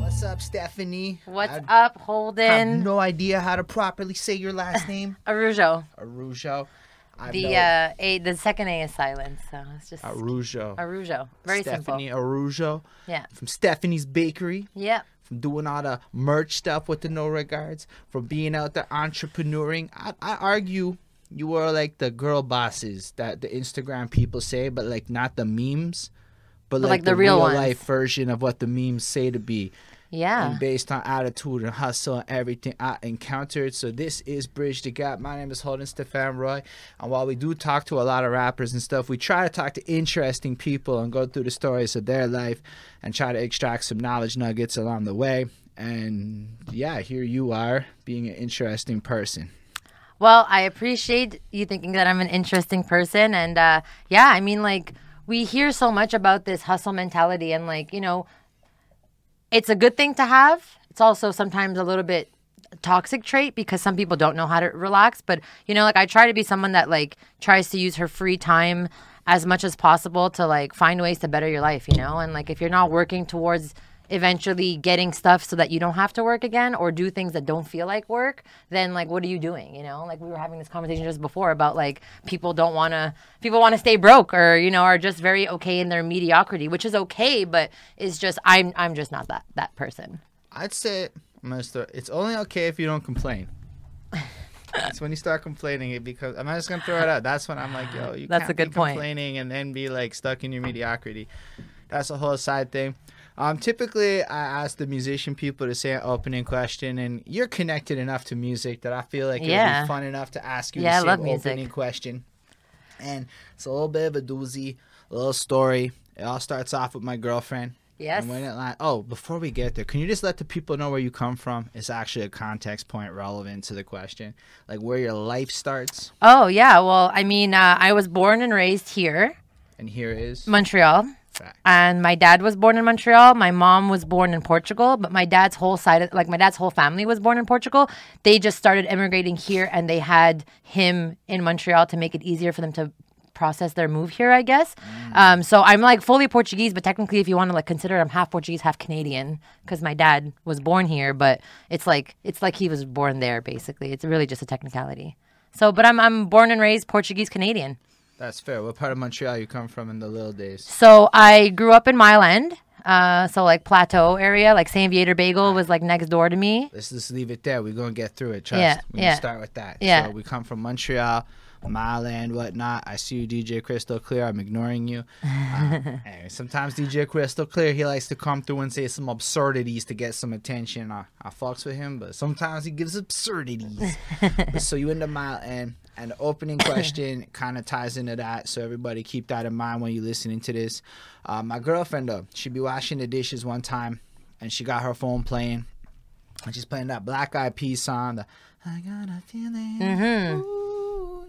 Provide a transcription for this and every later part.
What's up, Stephanie? What's I up, have Holden? no idea how to properly say your last name. Arujo. Arujo. I The know uh, a the second A is silent, so it's just Arujo. Arujo. Very Stephanie simple. Stephanie Arujo Yeah. from Stephanie's Bakery. Yep. from doing all the merch stuff with the no regards, from being out there entrepreneuring. I, I argue you were like the girl bosses that the Instagram people say, but like not the memes, but, like, like the, the real real life version of what the memes say to be. Yeah. And based on attitude and hustle and everything I encountered. So this is Bridge the Gap. My name is Holden Stefan Roy. And while we do talk to a lot of rappers and stuff, we try to talk to interesting people and go through the stories of their life and try to extract some knowledge nuggets along the way. And yeah, here you are being an interesting person. Well, I appreciate you thinking that I'm an interesting person. And uh, yeah, I mean, like, we hear so much about this hustle mentality, and like, you know, it's a good thing to have. It's also sometimes a little bit toxic trait because some people don't know how to relax. But, you know, like, I try to be someone that like tries to use her free time as much as possible to like find ways to better your life, you know? And like, if you're not working towards eventually getting stuff so that you don't have to work again or do things that don't feel like work, then like what are you doing? You know, like we were having this conversation just before about like people don't want to people want to stay broke or you know are just very okay in their mediocrity, which is okay, but it's just I'm I'm just not that that person. I'd say I'm it's only okay if you don't complain. It's when you start complaining it because I'm just gonna throw it out. That's when I'm like, yo, you That's can't a good be point. complaining and then be like stuck in your mediocrity. That's a whole side thing. Um, typically, I ask the musician people to say an opening question, and you're connected enough to music that I feel like it would be fun enough to ask you Yeah, the same love music. opening question. And it's a little bit of a doozy, a little story. It all starts off with my girlfriend. Yes. And when it like, oh, before we get there, can you just let the people know where you come from? It's actually a context point relevant to the question, like where your life starts. Oh yeah, well I mean uh, I was born and raised here, And here is Montreal. Fact. and my dad was born in Montreal. My mom was born in Portugal, but my dad's whole side, of, like my dad's whole family, was born in Portugal. They just started immigrating here, and they had him in Montreal to make it easier for them to process their move here. I guess. Um, so I'm like fully Portuguese, but technically, if you want to like consider, it, I'm half Portuguese, half Canadian, because my dad was born here. But it's like it's like he was born there. Basically, it's really just a technicality. So, but I'm I'm born and raised Portuguese Canadian. That's fair. What part of Montreal you come from in the little days? So I grew up in Mile End. Uh, so like Plateau area, like Saint Viateur Bagel was like next door to me. Let's just leave it there. We're gonna get through it. Trust. Yeah, we yeah. start with that. Yeah. So we come from Montreal, Milan, whatnot. I see you, DJ Crystal Clear. I'm ignoring you. Uh, anyway, sometimes DJ Crystal Clear he likes to come through and say some absurdities to get some attention. I, I fucks with him, but sometimes he gives absurdities. So you into Mile End, and the opening question kind of ties into that. So everybody keep that in mind when you're listening to this. Uh, my girlfriend though, she be washing the dishes one time, and she got her phone playing and she's playing that Black Eyed Peas song. The I got a feeling.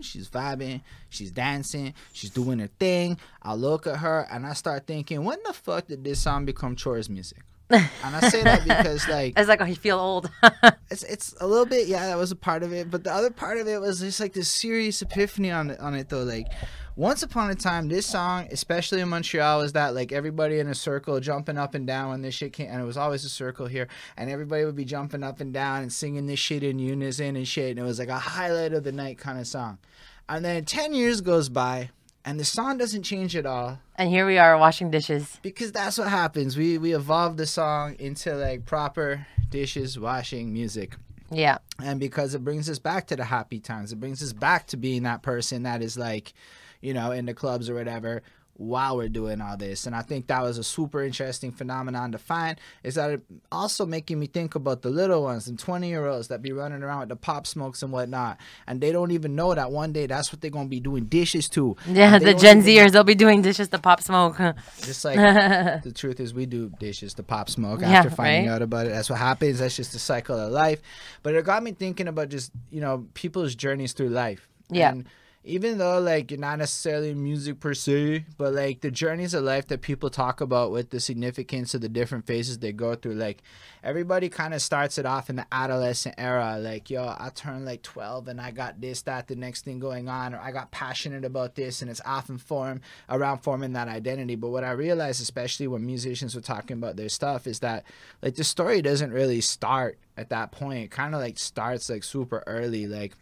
She's vibing. She's dancing. She's doing her thing. I look at her and I start thinking, when the fuck did this song become chores music? and I say that because like I was like, oh, you feel old. it's it's a little bit yeah that was a part of it but the other part of it was just like this serious epiphany on it, on it though like once upon a time this song especially in montreal was that like everybody in a circle jumping up and down when this shit came and it was always a circle here and everybody would be jumping up and down and singing this shit in unison and shit and it was like a highlight of the night kind of song and then 10 years goes by and the song doesn't change at all and here we are washing dishes. because that's what happens we we evolved the song into like proper dishes washing music Yeah. and because it brings us back to the happy times it brings us back to being that person that is like you know in the clubs or whatever while we're doing all this and i think that was a super interesting phenomenon to find is that it also making me think about the little ones and 20 year olds that be running around with the pop smokes and whatnot and they don't even know that one day that's what they're gonna be doing dishes to Yeah, the Gen Zers, they'll be doing dishes to pop smoke. just like the truth is, we do dishes to pop smoke Yeah, after finding right? out about it. That's what happens. That's just the cycle of life. But it got me thinking about just you know people's journeys through life. Yeah. And even though like you're not necessarily music per se, but like the journeys of life that people talk about with the significance of the different phases they go through, like everybody kind of starts it off in the adolescent era, like yo, I turned like 12 and I got this, that, the next thing going on, or I got passionate about this, and it's often formed around forming that identity. But what I realized, especially when musicians were talking about their stuff, is that like the story doesn't really start at that point. It kind of like starts like super early, like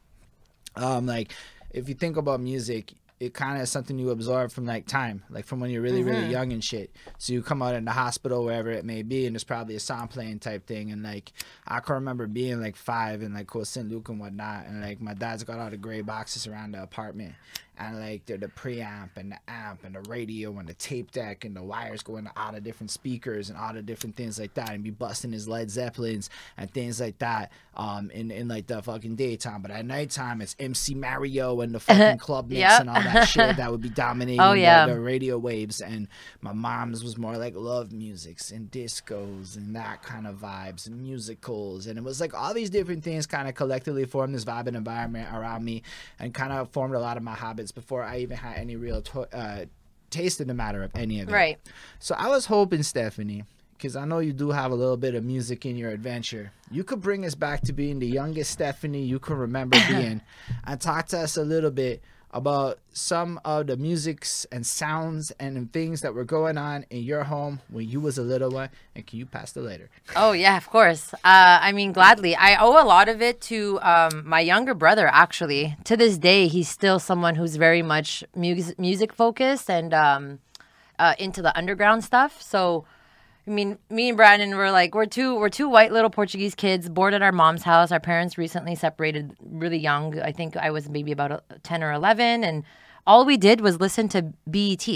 um like if you think about music, it kind of is something you absorb from like time, like from when you're really, really mm-hmm. young and shit. So you come out in the hospital, wherever it may be, and there's probably a song playing type thing. And like, I can remember being like five and like, cool, St. Luke and whatnot. And like, my dad's got all the gray boxes around the apartment and like the, the preamp and the amp and the radio and the tape deck and the wires going to all the different speakers and all the different things like that and be busting his Led Zeppelins and things like that um in, in like the fucking daytime. But at nighttime it's MC Mario and the fucking club mix Yep. and all that shit that would be dominating Oh, the- the, radio waves. And my mom's was more like love musics and discos and that kind of vibes and musicals. And it was like all these different things kind of collectively formed this vibe and environment around me and kind of formed a lot of my habits before I even had any real uh, taste in the matter of any of it. Right. So I was hoping, Stephanie, because I know you do have a little bit of music in your adventure, you could bring us back to being the youngest Stephanie you can remember being and talk to us a little bit about some of the musics and sounds and things that were going on in your home when you was a little one and can you pass the later Oh yeah, of course. Uh, I mean, gladly. I owe a lot of it to um, my younger brother. Actually, to this day, he's still someone who's very much music music focused and um, uh, into the underground stuff. So, I mean, me and Brandon were like, we're two we're two white little Portuguese kids bored at our mom's house. Our parents recently separated really young. I think I was maybe about uh, ten or eleven, and all we did was listen to BET.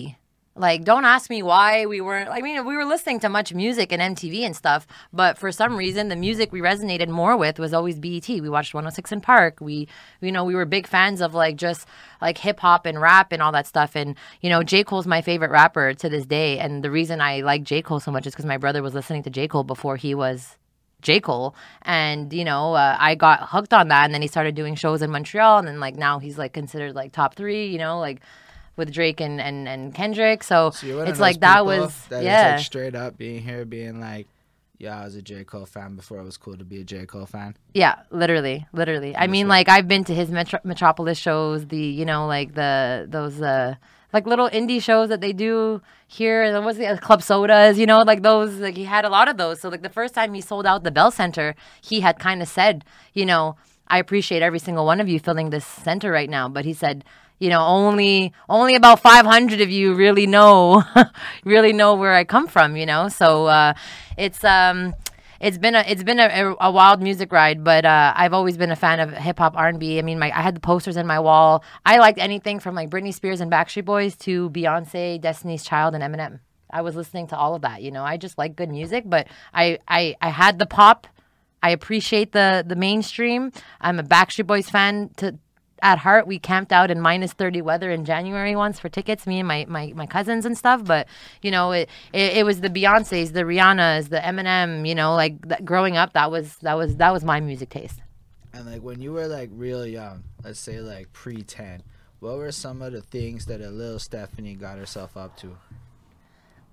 Like, don't ask me why we weren't. I mean, we were listening to much music and MTV and stuff, but for some reason, the music we resonated more with was always BET. We watched 106 & Park. We, you know, we were big fans of like just like hip hop and rap and all that stuff. And you know, J Cole's my favorite rapper to this day. And the reason I like J Cole so much is because my brother was listening to J Cole before he was J. Cole. And, you know, uh, I got hooked on that. And then he started doing shows in Montreal. And then, like, now he's, like, considered, like, top three, you know, like with Drake and, and, and Kendrick. So, So you're one of it's like that was, that yeah. like straight up being here being like yeah i was a j cole fan before it was cool to be a j cole fan Yeah, literally, literally. I mean, like I've been to his Metro- Metropolis shows, the you know, like the those uh like little indie shows that they do here. And what's the uh, Club Sodas? You know, like those. Like he had a lot of those. So like the first time he sold out the Bell Center, he had kind of said, you know, I appreciate every single one of you filling this center right now, but he said. You know, only only about 500 of you really know, really know where I come from. You know, so uh, it's um, it's been a it's been a, a wild music ride, but uh, I've always been a fan of hip hop R and B. I mean, my I had the posters in my wall. I liked anything from like Britney Spears and Backstreet Boys to Beyonce, Destiny's Child, and Eminem. I was listening to all of that. You know, I just like good music, but I I, I had the pop. I appreciate the the mainstream. I'm a Backstreet Boys fan to at heart. We camped out in minus 30 weather in January once for tickets, me and my, my, my cousins and stuff. But, you know, it, it, it was the Beyoncé's, the Rihanna's, the Eminem, you know, like growing up, that was, that was, that was my music taste. And like when you were like real young, let's say like pre ten, what were some of the things that a little Stephanie got herself up to?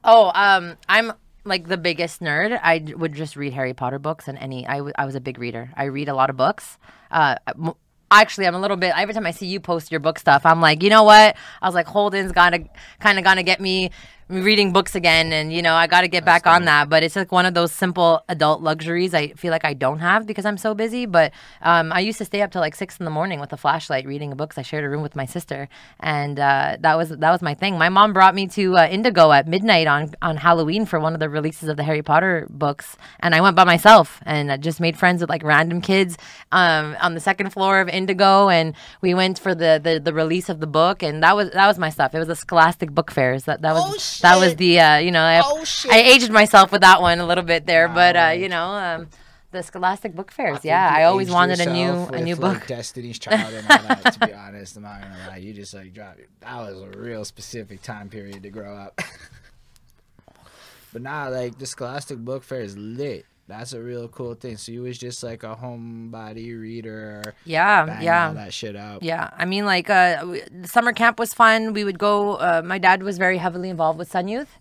Oh, um, I'm like the biggest nerd. I would just read Harry Potter books and any. I, w- I was a big reader. I read a lot of books. Uh, m- actually, I'm a little bit. Every time I see you post your book stuff, I'm like, you know what? I was like, Holden's gotta kind of gonna get me reading books again, and you know, I got to get back on that. But it's like one of those simple adult luxuries I feel like I don't have because I'm so busy. But um, I used to stay up till like six in the morning with a flashlight reading books. I shared a room with my sister, and uh, that was that was my thing. My mom brought me to uh, Indigo at midnight on on Halloween for one of the releases of the Harry Potter books, and I went by myself and I just made friends with like random kids um, on the second floor of Indigo, and we went for the, the the release of the book, and that was that was my stuff. It was the Scholastic Book Fairs. That that was Oh, that was the uh, you know I, Oh, shit. I aged myself with that one a little bit there, but uh, you know. Um, the Scholastic Book Fairs, think yeah. I always wanted a new yourself a new with, like, book. Destiny's Child and all that. to be honest, I'm not gonna lie. You just like dropped. That was a real specific time period to grow up. but now, like the Scholastic Book Fair is lit. That's a real cool thing. So you was just like a homebody reader, Yeah, yeah. all that shit out. Yeah, I mean, like, uh, summer camp was fun. We would go. Uh, my dad was very heavily involved with Sun Youth.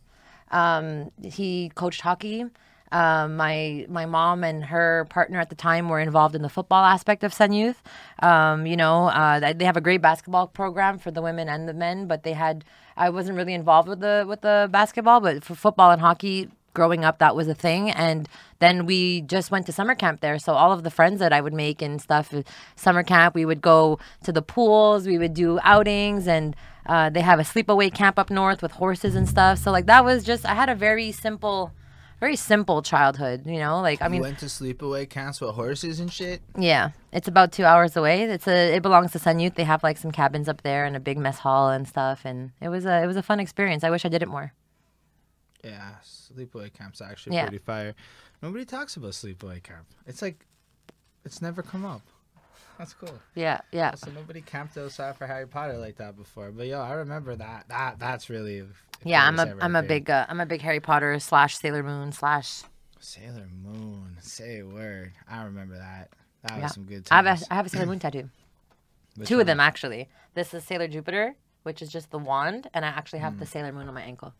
Um, he coached hockey. Um, my my mom and her partner at the time were involved in the football aspect of Sun Youth. Um, you know, uh, they- they have a great basketball program for the women and the men, but they had. I wasn't really involved with the with the basketball, but for football and hockey, growing up that was a thing. And then we just went to summer camp there. So all of the friends that i would make and stuff uh, summer camp we would go to the pools. We would do outings and uh, they have a sleepaway camp up north with horses and stuff. So like that was just i had a very simple very simple childhood you know? Like i You mean went to sleepaway camps with horses and shit. yeah. It's about two hours away. It's a it belongs to sun youth. They have like some cabins up there and a big mess hall and stuff. And it was a it was a fun experience. I wish i did it more Yeah, sleepaway camps are actually Yeah. pretty fire. Nobody talks about sleepaway camp. It's like, it's never come up. That's cool. yeah yeah So nobody camped outside for Harry Potter like that before. But yo, I remember that. That that's really. Yeah, I'm a I'm a big uh, I'm a big Harry Potter slash Sailor Moon slash. Sailor Moon. Say a word. I remember that. That Yeah. was some good times. I have a I have a Sailor Moon tattoo. Which Two one? of them actually. This is Sailor Jupiter, which is just the wand, and I actually have Hmm. the Sailor Moon on my ankle.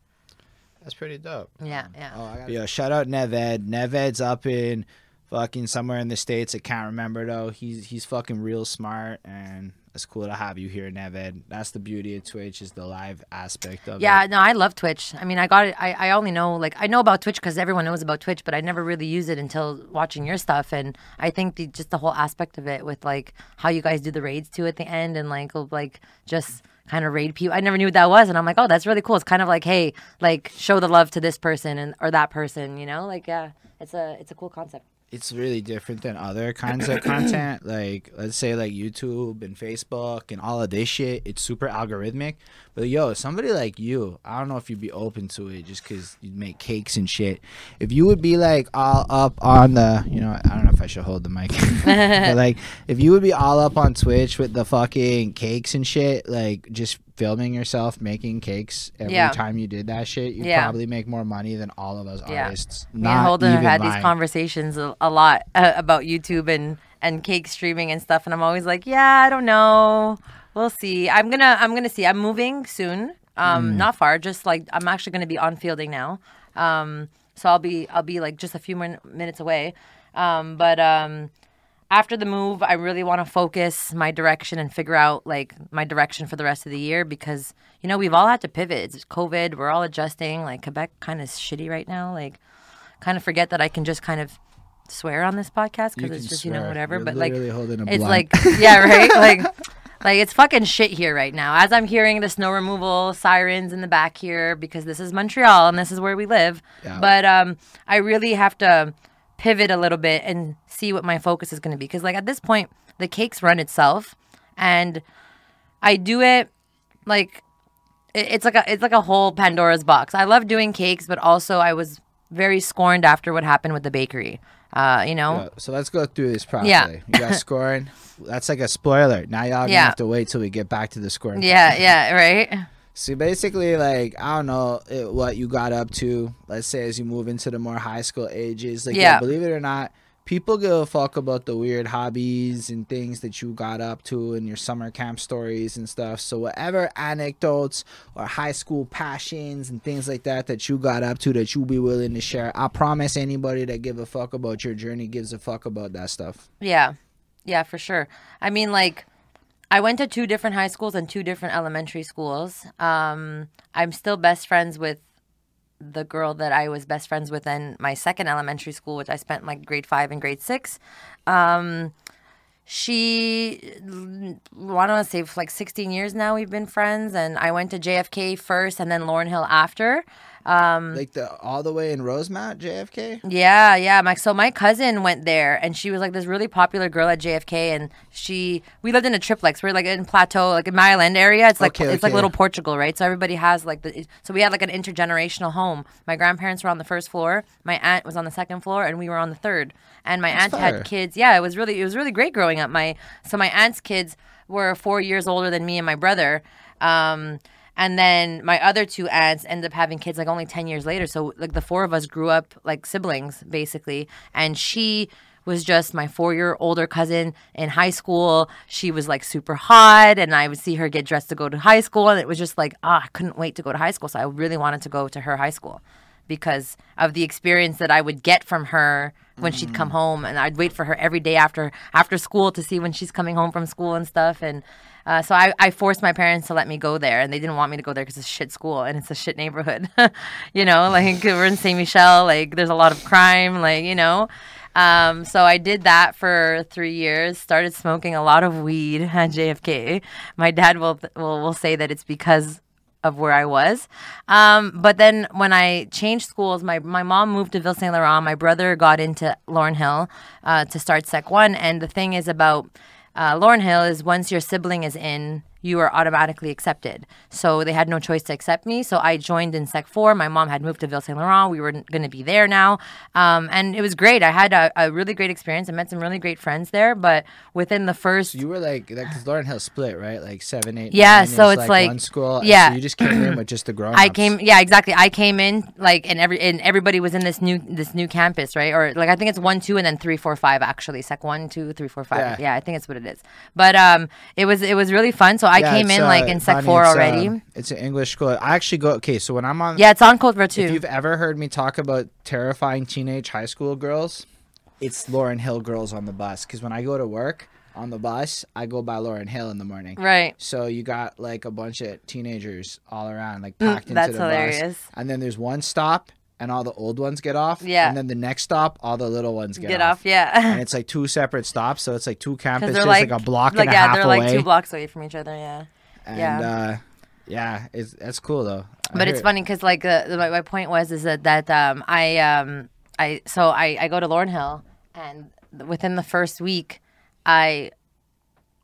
That's pretty dope. Yeah, yeah. Oh, I got Yo, shout out Neved. Neved's up in fucking somewhere in the states. I can't remember though. He's he's fucking real smart, and it's cool to have you here, Neved. That's the beauty of Twitch is the live aspect of Yeah, it. Yeah, no, I love Twitch. I mean, I got it. I, I only know like I know about Twitch because everyone knows about Twitch, but I never really use it until watching your stuff. And I think the just the whole aspect of it with like how you guys do the raids too at the end and like will, like just kind of raid people. I never knew what that was, and I'm like, oh, that's really cool. It's kind of like, hey, like show the love to this person and or that person, you know? Like, yeah, it's a it's a cool concept. It's really different than other kinds of content. Like let's say like YouTube and Facebook and all of this shit. It's super algorithmic. But yo, somebody like you, I don't know if you'd be open to it just because you make cakes and shit. If you would be like all up on the, you know, I don't know if I should hold the mic, but like if you would be all up on Twitch with the fucking cakes and shit, like just filming yourself making cakes every Yeah. time you did that shit, you'd Yeah. probably make more money than all of us Yeah. artists. Me Not and Holden had these conversations a, a lot uh, about YouTube and and cake streaming and stuff, and I'm always like, yeah, I don't know, we'll see. I'm gonna I'm gonna see. I'm moving soon, um, Mm. not far. Just like I'm actually gonna be on fielding now, um, so I'll be I'll be like just a few min- minutes away, um, but um. After the move, I really want to focus my direction and figure out like my direction for the rest of the year because you know we've all had to pivot. It's COVID, we're all adjusting. Like Quebec kind of shitty right now. Like kind of forget that I can just kind of swear on this podcast because it's just you know whatever. You're but like holding a it's like yeah right like like it's fucking shit here right now. As I'm hearing the snow removal sirens in the back here because this is Montreal and this is where we live. Yeah. But um, I really have to pivot a little bit and see what my focus is going to be because like at this point the cakes run itself and I do it like it- it's like a it's like a whole Pandora's box. I love doing cakes, but also I was very scorned after what happened with the bakery. Uh, you know, Yeah, so let's go through this properly. Yeah. You got scoring. That's like a spoiler. Now y'all gonna have to wait till we get back to the scoring. yeah, yeah, right. So basically, like I don't know it, what you got up to. Let's say as you move into the more high school ages. Like, yeah. Yeah. believe it or not, people give a fuck about the weird hobbies and things that you got up to in your summer camp stories and stuff. So whatever anecdotes or high school passions and things like that that you got up to that you be willing to share, I promise anybody that give a fuck about your journey gives a fuck about that stuff. Yeah. Yeah, for sure. I mean, like, I went to two different high schools and two different elementary schools. Um, I'm still best friends with the girl that I was best friends with in my second elementary school, which I spent like grade five and grade six. Um, she, I want to say, like 16 years now, we've been friends. And I went to JFK first and then Lauren Hill after. Like the all the way in Rosemont, JFK. Yeah, yeah. My so my cousin went there, and she was like this really popular girl at JFK, and she we lived in a triplex. We're like in Plateau, like in Maryland area. It's like Okay, it's like little Portugal, right? So everybody has like the so we had like an intergenerational home. My grandparents were on the first floor, my aunt was on the second floor, and we were on the third. And my aunt fire. had kids. Yeah, it was really it was really great growing up. My so my aunt's kids were four years older than me and my brother. Um, and then my other two aunts ended up having kids like only 10 years later so like the four of us grew up like siblings basically and she was just my four year older cousin in high school. She was like super hot, and I would see her get dressed to go to high school. And it was just like, ah, I couldn't wait to go to high school. So I really wanted to go to her high school because of the experience that I would get from her when she'd come home. And I'd wait for her every day after after school to see when she's coming home from school and stuff. And uh, so I, I forced my parents to let me go there, and they didn't want me to go there because it's a shit school and it's a shit neighborhood. you know, like we're in Saint Michel, like there's a lot of crime, like you know. Um, so I did that for three years. Started smoking a lot of weed at JFK. My dad will will will say that it's because of where I was. Um, but then when I changed schools, my, my mom moved to Ville Saint Laurent. My brother got into Lauren Hill uh, to start Sec 1. And the thing is about uh, Lauren Hill is once your sibling is in, you are automatically accepted. So they had no choice to accept me. So I joined in Sec 4. My mom had moved to Ville Saint Laurent. We were going to be there now. Um, and it was great. I had a, a, really great experience. I met some really great friends there. But within the first. So you were like, because Lauren Hill split, right? Like seven, eight. Yeah. nine so it's like. one school. yeah. So you just came in with just the grown I came, yeah, exactly. I came in like, and every and everybody was in this new this new campus, right? Or like I think it's one, two, and then three, four, five. Actually, sec one, two, three, four, five. Yeah. Yeah, I think it's what it is. But um, it was it was really fun. So I Yeah, came in uh, like in sec four it's, already. um, it's an English school. I actually go. Okay, so when I'm on, yeah, it's on Cold Road if you've ever heard me talk about terrifying teenage high school girls, it's Lauren Hill girls on the bus. Because when I go to work on the bus, I go by Lauren Hill in the morning. Right. So you got like a bunch of teenagers all around, like packed into Mm, that's the hilarious. bus. And then there's one stop, and all the old ones get off. Yeah. And then the next stop, all the little ones get, Get off, yeah. And it's like two separate stops, so it's like two campuses, like, like, a block like and a yeah, half they're away. like two blocks away from each other. Yeah. and yeah. uh, yeah, it's that's cool though. I But it's heard- funny because like uh, my, my point was is that that um, I um, I so I, I go to Lauren Hill and within the first week I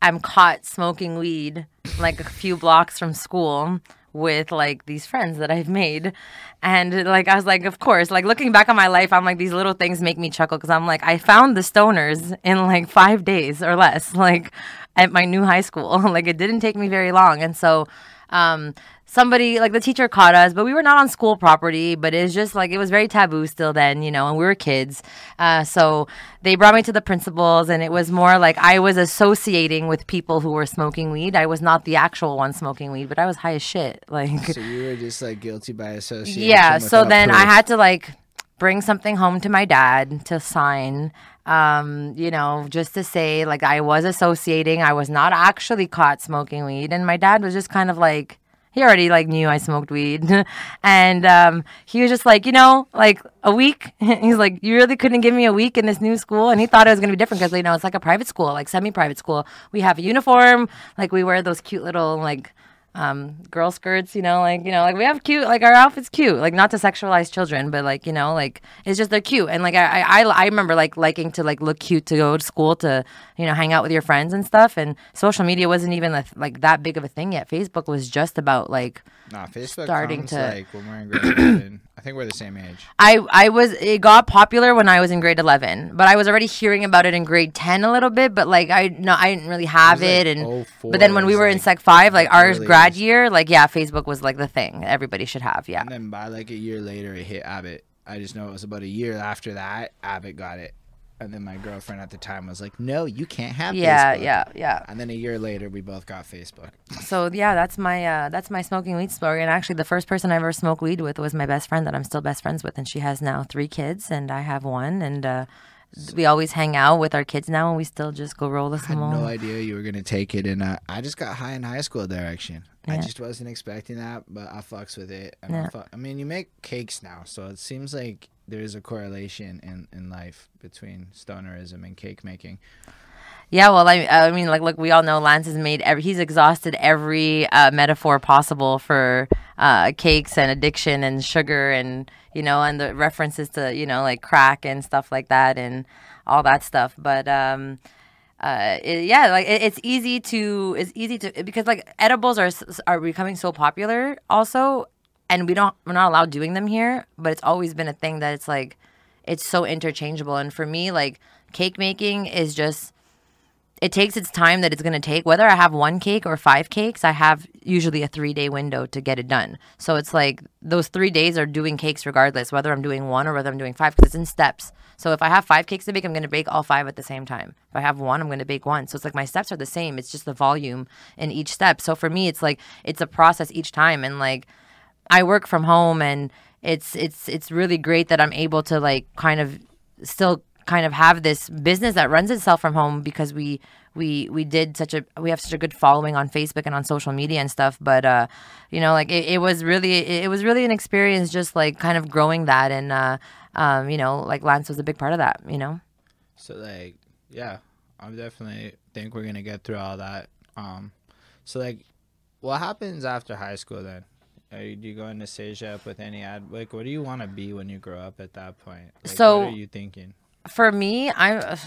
I'm caught smoking weed like a few blocks from school with like these friends that I've made. And like I was like of course. Like looking back on my life I'm like these little things make me chuckle. Cuz I'm like I found the stoners in like 5 days or less like at my new high school. Like it didn't take me very long. And so um somebody like the teacher caught us but we were not on school property but it's just like it was very taboo still then you know and we were kids uh, so they brought me to the principals and it was more like i was associating with people who were smoking weed i was not the actual one smoking weed but i was high as shit like So you were just like guilty by association. yeah so then i had to like bring something home to my dad to sign um you know just to say like i was associating i was not actually caught smoking weed and my dad was just kind of like he already like knew i smoked weed. And um he was just like you know like a week he's like you really couldn't give me a week in this new school? And he thought it was to be different because you know it's like a private school like semi-private school. We have a uniform like we wear those cute little like um girl skirts you know like you know like we have cute like our outfits cute. Like not to sexualize children but like you know like it's just they're cute. And like I, I i remember like liking to like look cute to go to school to you know hang out with your friends and stuff. And social media wasn't even a, like that big of a thing yet. Facebook was just about like Nah, Facebook starting to- like when we're in grade 11. I think we're the same age. I I was it got popular when I was in grade eleven, but I was already hearing about it in grade ten a little bit. But like I no, I didn't really have It it, like, and 04 but then when we were in oh sec five, like our grad year, like yeah, Facebook was like the thing everybody should have. Yeah, And then by like a year later, it hit Abbott. I just know it was about a year after that, Abbott got it. And then my girlfriend at the time was like, no, you can't have yeah, Facebook." yeah, yeah. And then a year later, we both got Facebook. So yeah, that's my uh, that's my smoking weed story. And actually, the first person I ever smoked weed with was my best friend that I'm still best friends with, and she has now three kids, and I have one, and uh, we always hang out with our kids now, and we still just go roll a I had small. no idea you were gonna take it in. I just got high in high school direction. I just wasn't expecting that, but I fucks with it. And I, Yeah. fu- I mean, you make cakes now, so it seems like there is a correlation in in life between stonerism and cake making. Yeah, well, I, I mean, like, look, we all know Lance has made every, he's exhausted every uh, metaphor possible for uh, cakes and addiction and sugar and, you know, and the references to, you know, like crack and stuff like that and all that stuff. But, um, uh, it, yeah, like it, it's easy to, it's easy to, because like edibles are, are becoming so popular also. And we don't, we're not allowed doing them here, but it's always been a thing that it's like, it's so interchangeable. And for me, like, cake making is just, it takes its time that it's going to take. Whether I have one cake or five cakes, I have usually a three day window to get it done. So it's like those three days are doing cakes regardless, whether I'm doing one or whether I'm doing five, because it's in steps. So if I have five cakes to bake, I'm going to bake all five at the same time. If I have one, I'm going to bake one. So it's like my steps are the same. It's just the volume in each step. So for me, it's like it's a process each time. And like I work from home and it's it's it's really great that I'm able to like kind of still kind of have this business that runs itself from home because we we we did such a we have such a good following on Facebook and on social media and stuff. But uh, you know, like it, it was really it, was really an experience just like kind of growing that and uh, um, you know, like Lance was a big part of that, you know. So like yeah, I definitely think we're gonna get through all that. Um, so like, what happens after high school then? Are you, do you go into CEGEP with any ad? Like, what do you want to be when you grow up at that point? Like, So- what are you thinking? for me, I'm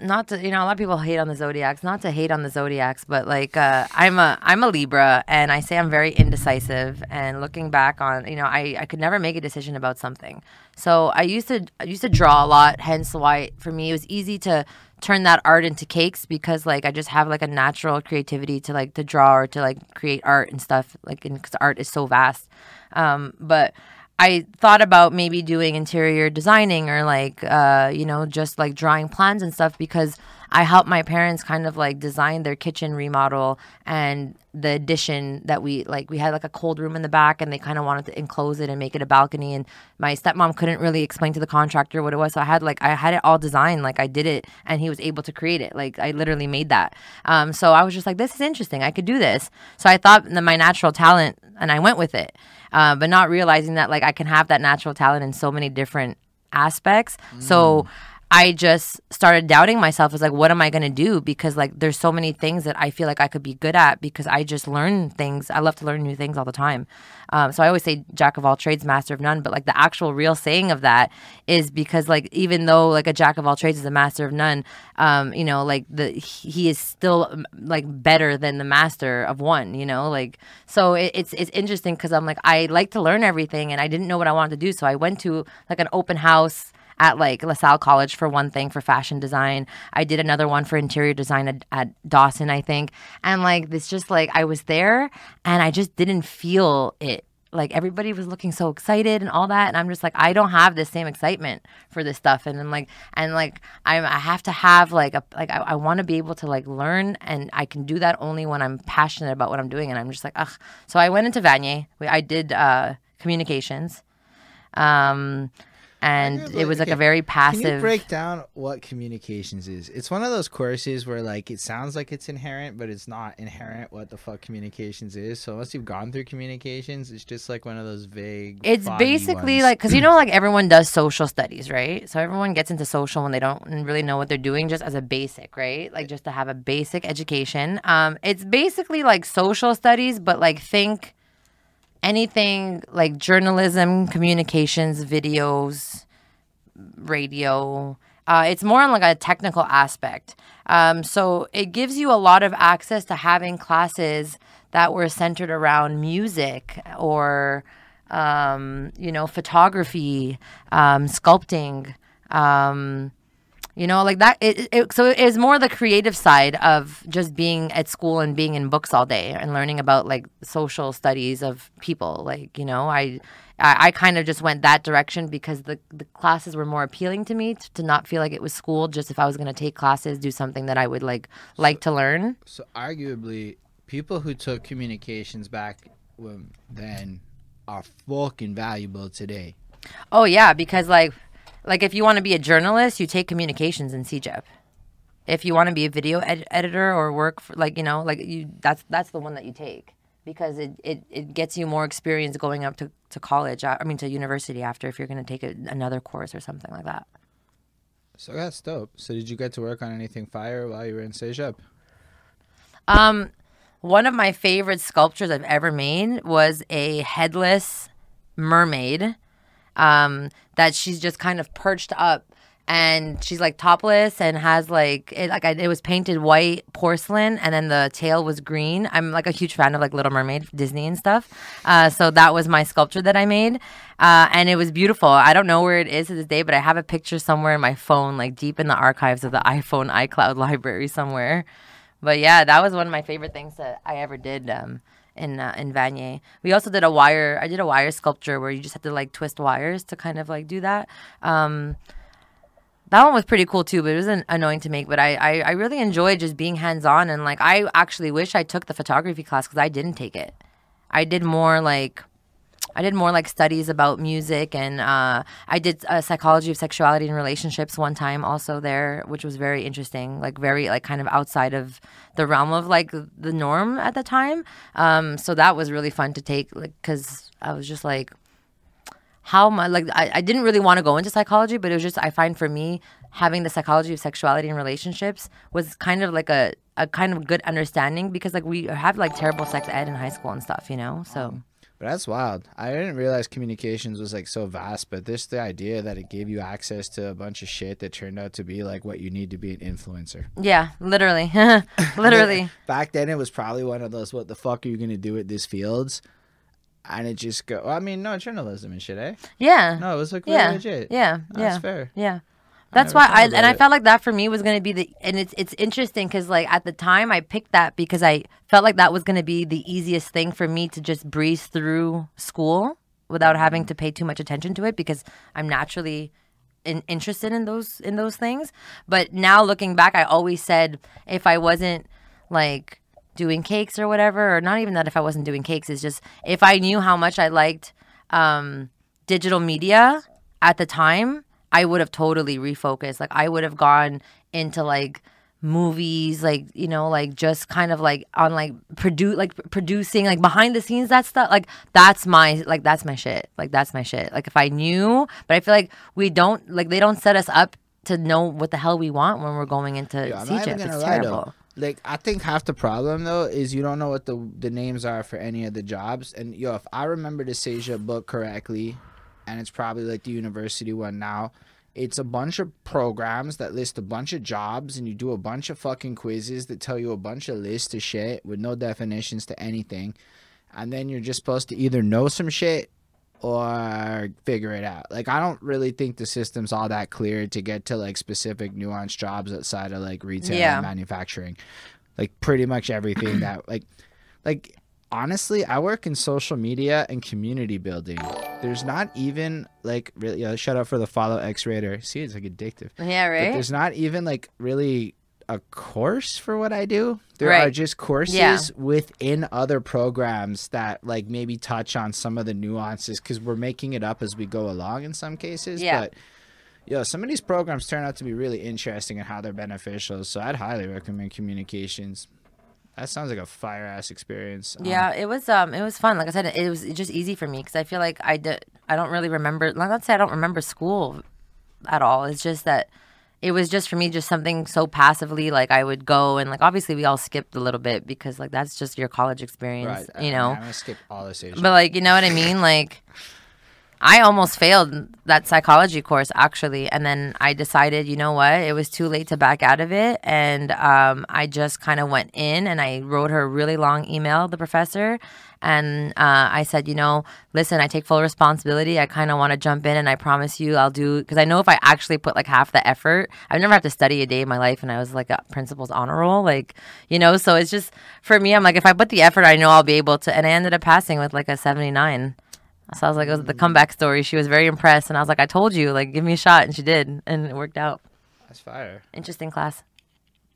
not to you know a lot of people hate on the zodiacs. Not to hate on the zodiacs, but like uh, I'm a I'm a Libra, and I say I'm very indecisive. And looking back on you know I I could never make a decision about something. So I used to I used to draw a lot. Hence why for me it was easy to turn that art into cakes because like I just have like a natural creativity to like to draw or to like create art and stuff like because art is so vast. Um, but I thought about maybe doing interior designing or like uh, you know just like drawing plans and stuff because I helped my parents kind of like design their kitchen remodel and the addition that we like we had like a cold room in the back and they kind of wanted to enclose it and make it a balcony and my stepmom couldn't really explain to the contractor what it was. So I had like I had it all designed like I did it and he was able to create it. Like I literally made that. Um, so I was just like this is interesting. I could do this. So I thought that my natural talent and I went with it uh, but not realizing that like I can have that natural talent in so many different aspects. So I just started doubting myself. As like, what am I gonna do? Because like, there's so many things that I feel like I could be good at because I just learn things. I love to learn new things all the time. Um, so I always say jack of all trades, master of none. But like the actual real saying of that is because like even though like a jack of all trades is a master of none, um, you know, like the he is still um, like better than the master of one. You know, like so it, it's it's interesting because I'm like I like to learn everything and I didn't know what I wanted to do, so I went to like an open house at like LaSalle College for one thing for fashion design. I did another one for interior design at, at Dawson, I think. And like this just like I was there and I just didn't feel it. Like everybody was looking so excited and all that, and I'm just like, I don't have the same excitement for this stuff, and I'm like, and like, I'm, I have to have like a like I, I want to be able to like learn, and I can do that only when I'm passionate about what I'm doing, and I'm just like, ugh. So I went into Vanier. I did uh, communications, um, and it was like okay, a very passive. Can you passive. break down what communications is? It's one of those courses where like it sounds like it's inherent, but it's not inherent what the fuck communications is. So unless you've gone through communications, it's just like one of those vague. It's basically ones. like because you know, like everyone does social studies, right? So everyone gets into social when they don't really know what they're doing, just as a basic, right? Like just to have a basic education. Um, it's basically like social studies, but like think anything like journalism, communications, videos, radio. Uh, it's more on like a technical aspect. Um, so it gives you a lot of access to having classes that were centered around music or, um, you know, photography, um, sculpting. You know, like that. It, it, so it is more the creative side of just being at school and being in books all day and learning about like social studies of people. Like, you know, I I, I kind of just went that direction because the the classes were more appealing to me t- to not feel like it was school. Just if I was going to take classes, do something that I would like like to learn. So arguably, people who took communications back when, then are fucking valuable today. Oh yeah, because like like if you want to be a journalist, you take communications in CEGEP. If you want to be a video ed- editor or work for like you know like you that's that's the one that you take because it, it, it gets you more experience going up to, to college uh, I mean to university after if you're going to take a, another course or something like that. So that's dope. So did you get to work on anything fire while you were in CEGEP? Um, one of my favorite sculptures I've ever made was a headless mermaid um, that she's just kind of perched up and she's like topless and has like it like I, it was painted white porcelain and then the tail was green. I'm like a huge fan of like little mermaid disney and stuff. Uh, so that was my sculpture that i made. Uh, and it was beautiful. I don't know where it is to this day but i have a picture somewhere in my phone like deep in the archives of the iphone icloud library somewhere. But yeah that was one of my favorite things that i ever did um, in uh, in Vanier. We also did a wire. I did a wire sculpture where you just had to like twist wires to kind of like do that. Um, that one was pretty cool too, but it was an- annoying to make. But I, I, I really enjoyed just being hands on and like I actually wish I took the photography class because I didn't take it. I did more like I did more like studies about music and uh, I did uh, psychology of sexuality and relationships one time also there, which was very interesting, like very like kind of outside of the realm of like the norm at the time. Um, so that was really fun to take, like because I was just like, how much like I, I didn't really want to go into psychology, but it was just I find for me having the psychology of sexuality and relationships was kind of like a a kind of good understanding because like we have like terrible sex ed in high school and stuff, you know. So But that's wild. I didn't realize communications was like so vast, but this the idea that it gave you access to a bunch of shit that turned out to be like what you need to be an influencer. yeah, literally, literally. Back then it was probably one of those what the fuck are you gonna do with this fields? And it just go I mean, no journalism and shit, eh? Yeah. No, it was like really yeah. legit. Yeah. That's yeah. fair. Yeah. That's never why I and I felt like that for me was gonna be the and it's it's interesting because like at the time I picked that because I felt like that was gonna be the easiest thing for me to just breeze through school without having to pay too much attention to it because I'm naturally in, interested in those in those things. But now looking back, I always said if I wasn't like doing cakes or whatever, or not even that if I wasn't doing cakes, is just if I knew how much I liked um, digital media at the time, I would have totally refocused. Like I would have gone into like movies like you know like just kind of like on like produce like producing like behind the scenes that stuff like that's my like that's my shit like that's my shit like if i knew but i feel like we don't like they don't set us up to know what the hell we want when we're going into Yeah, I'm not even CEGEP. It's lie terrible. though. Like I think half the problem though is you don't know what the the names are for any of the jobs. And yo, if I remember the Seja book correctly, and it's probably like the university one now, it's a bunch of programs that list a bunch of jobs and you do a bunch of fucking quizzes that tell you a bunch of lists of shit with no definitions to anything. And then you're just supposed to either know some shit or figure it out. Like I don't really think the system's all that clear to get to like specific nuanced jobs outside of like retail Yeah. and manufacturing. Like pretty much everything that like like honestly, I work in social media and community building. There's not even like really uh, shout out for the follow X Raider. See, it's like addictive. yeah But right there's not even like really a course for what I do. There are just courses Yeah. within other programs that like maybe touch on some of the nuances because we're making it up as we go along in some cases. Yeah. But yeah, some of these programs turn out to be really interesting and how they're beneficial. So I'd highly recommend communications. That sounds like a fire ass experience. Um, Yeah, it was um it was fun. Like I said, it was just easy for me because I feel like I did I don't really remember. Like let's say I don't remember school at all. It's just that it was just for me just something so passively like I would go and like obviously we all skipped a little bit because like that's just your college experience, right. you know. I'm gonna skip all this. But like, you know what I mean? Like I almost failed that psychology course actually, and then I decided, you know what? It was too late to back out of it, and um, I just kind of went in and I wrote her a really long email, the professor, and uh, I said, you know, listen, I take full responsibility. I kind of want to jump in, and I promise you, I'll do because I know if I actually put like half the effort, I've never had to study a day in my life, and I was like a principal's honor roll, like you know. So it's just for me, I'm like, if I put the effort, I know I'll be able to, and I ended up passing with like a seventy nine. So I was like, it was the comeback story. She was very impressed, and I was like, I told you, like, give me a shot, and she did, and it worked out. That's fire. Interesting class.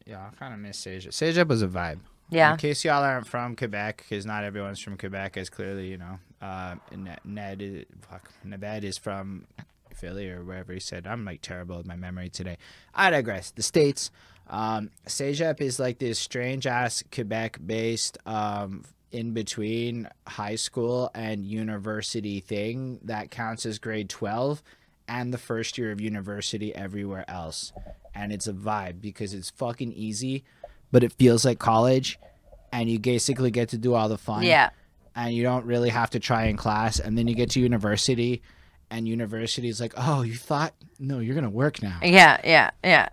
Yeah, I kind of miss Sage. CEGEP was a vibe. Yeah. In case y'all aren't from Quebec, because not everyone's from Quebec, as clearly you know. Uh, Ned, Ned is, fuck, Nabed is from Philly or wherever he said. I'm like terrible with my memory today. I digress. The states. Um, Cégep is like this strange ass Quebec based um, in between high school and university thing that counts as grade 12 and the first year of university everywhere else. And it's a vibe because it's fucking easy, but it feels like college and you basically get to do all the fun Yeah. and you don't really have to try in class and then you get to university and university is like, oh, you thought no, you're gonna work now. Yeah, yeah, yeah.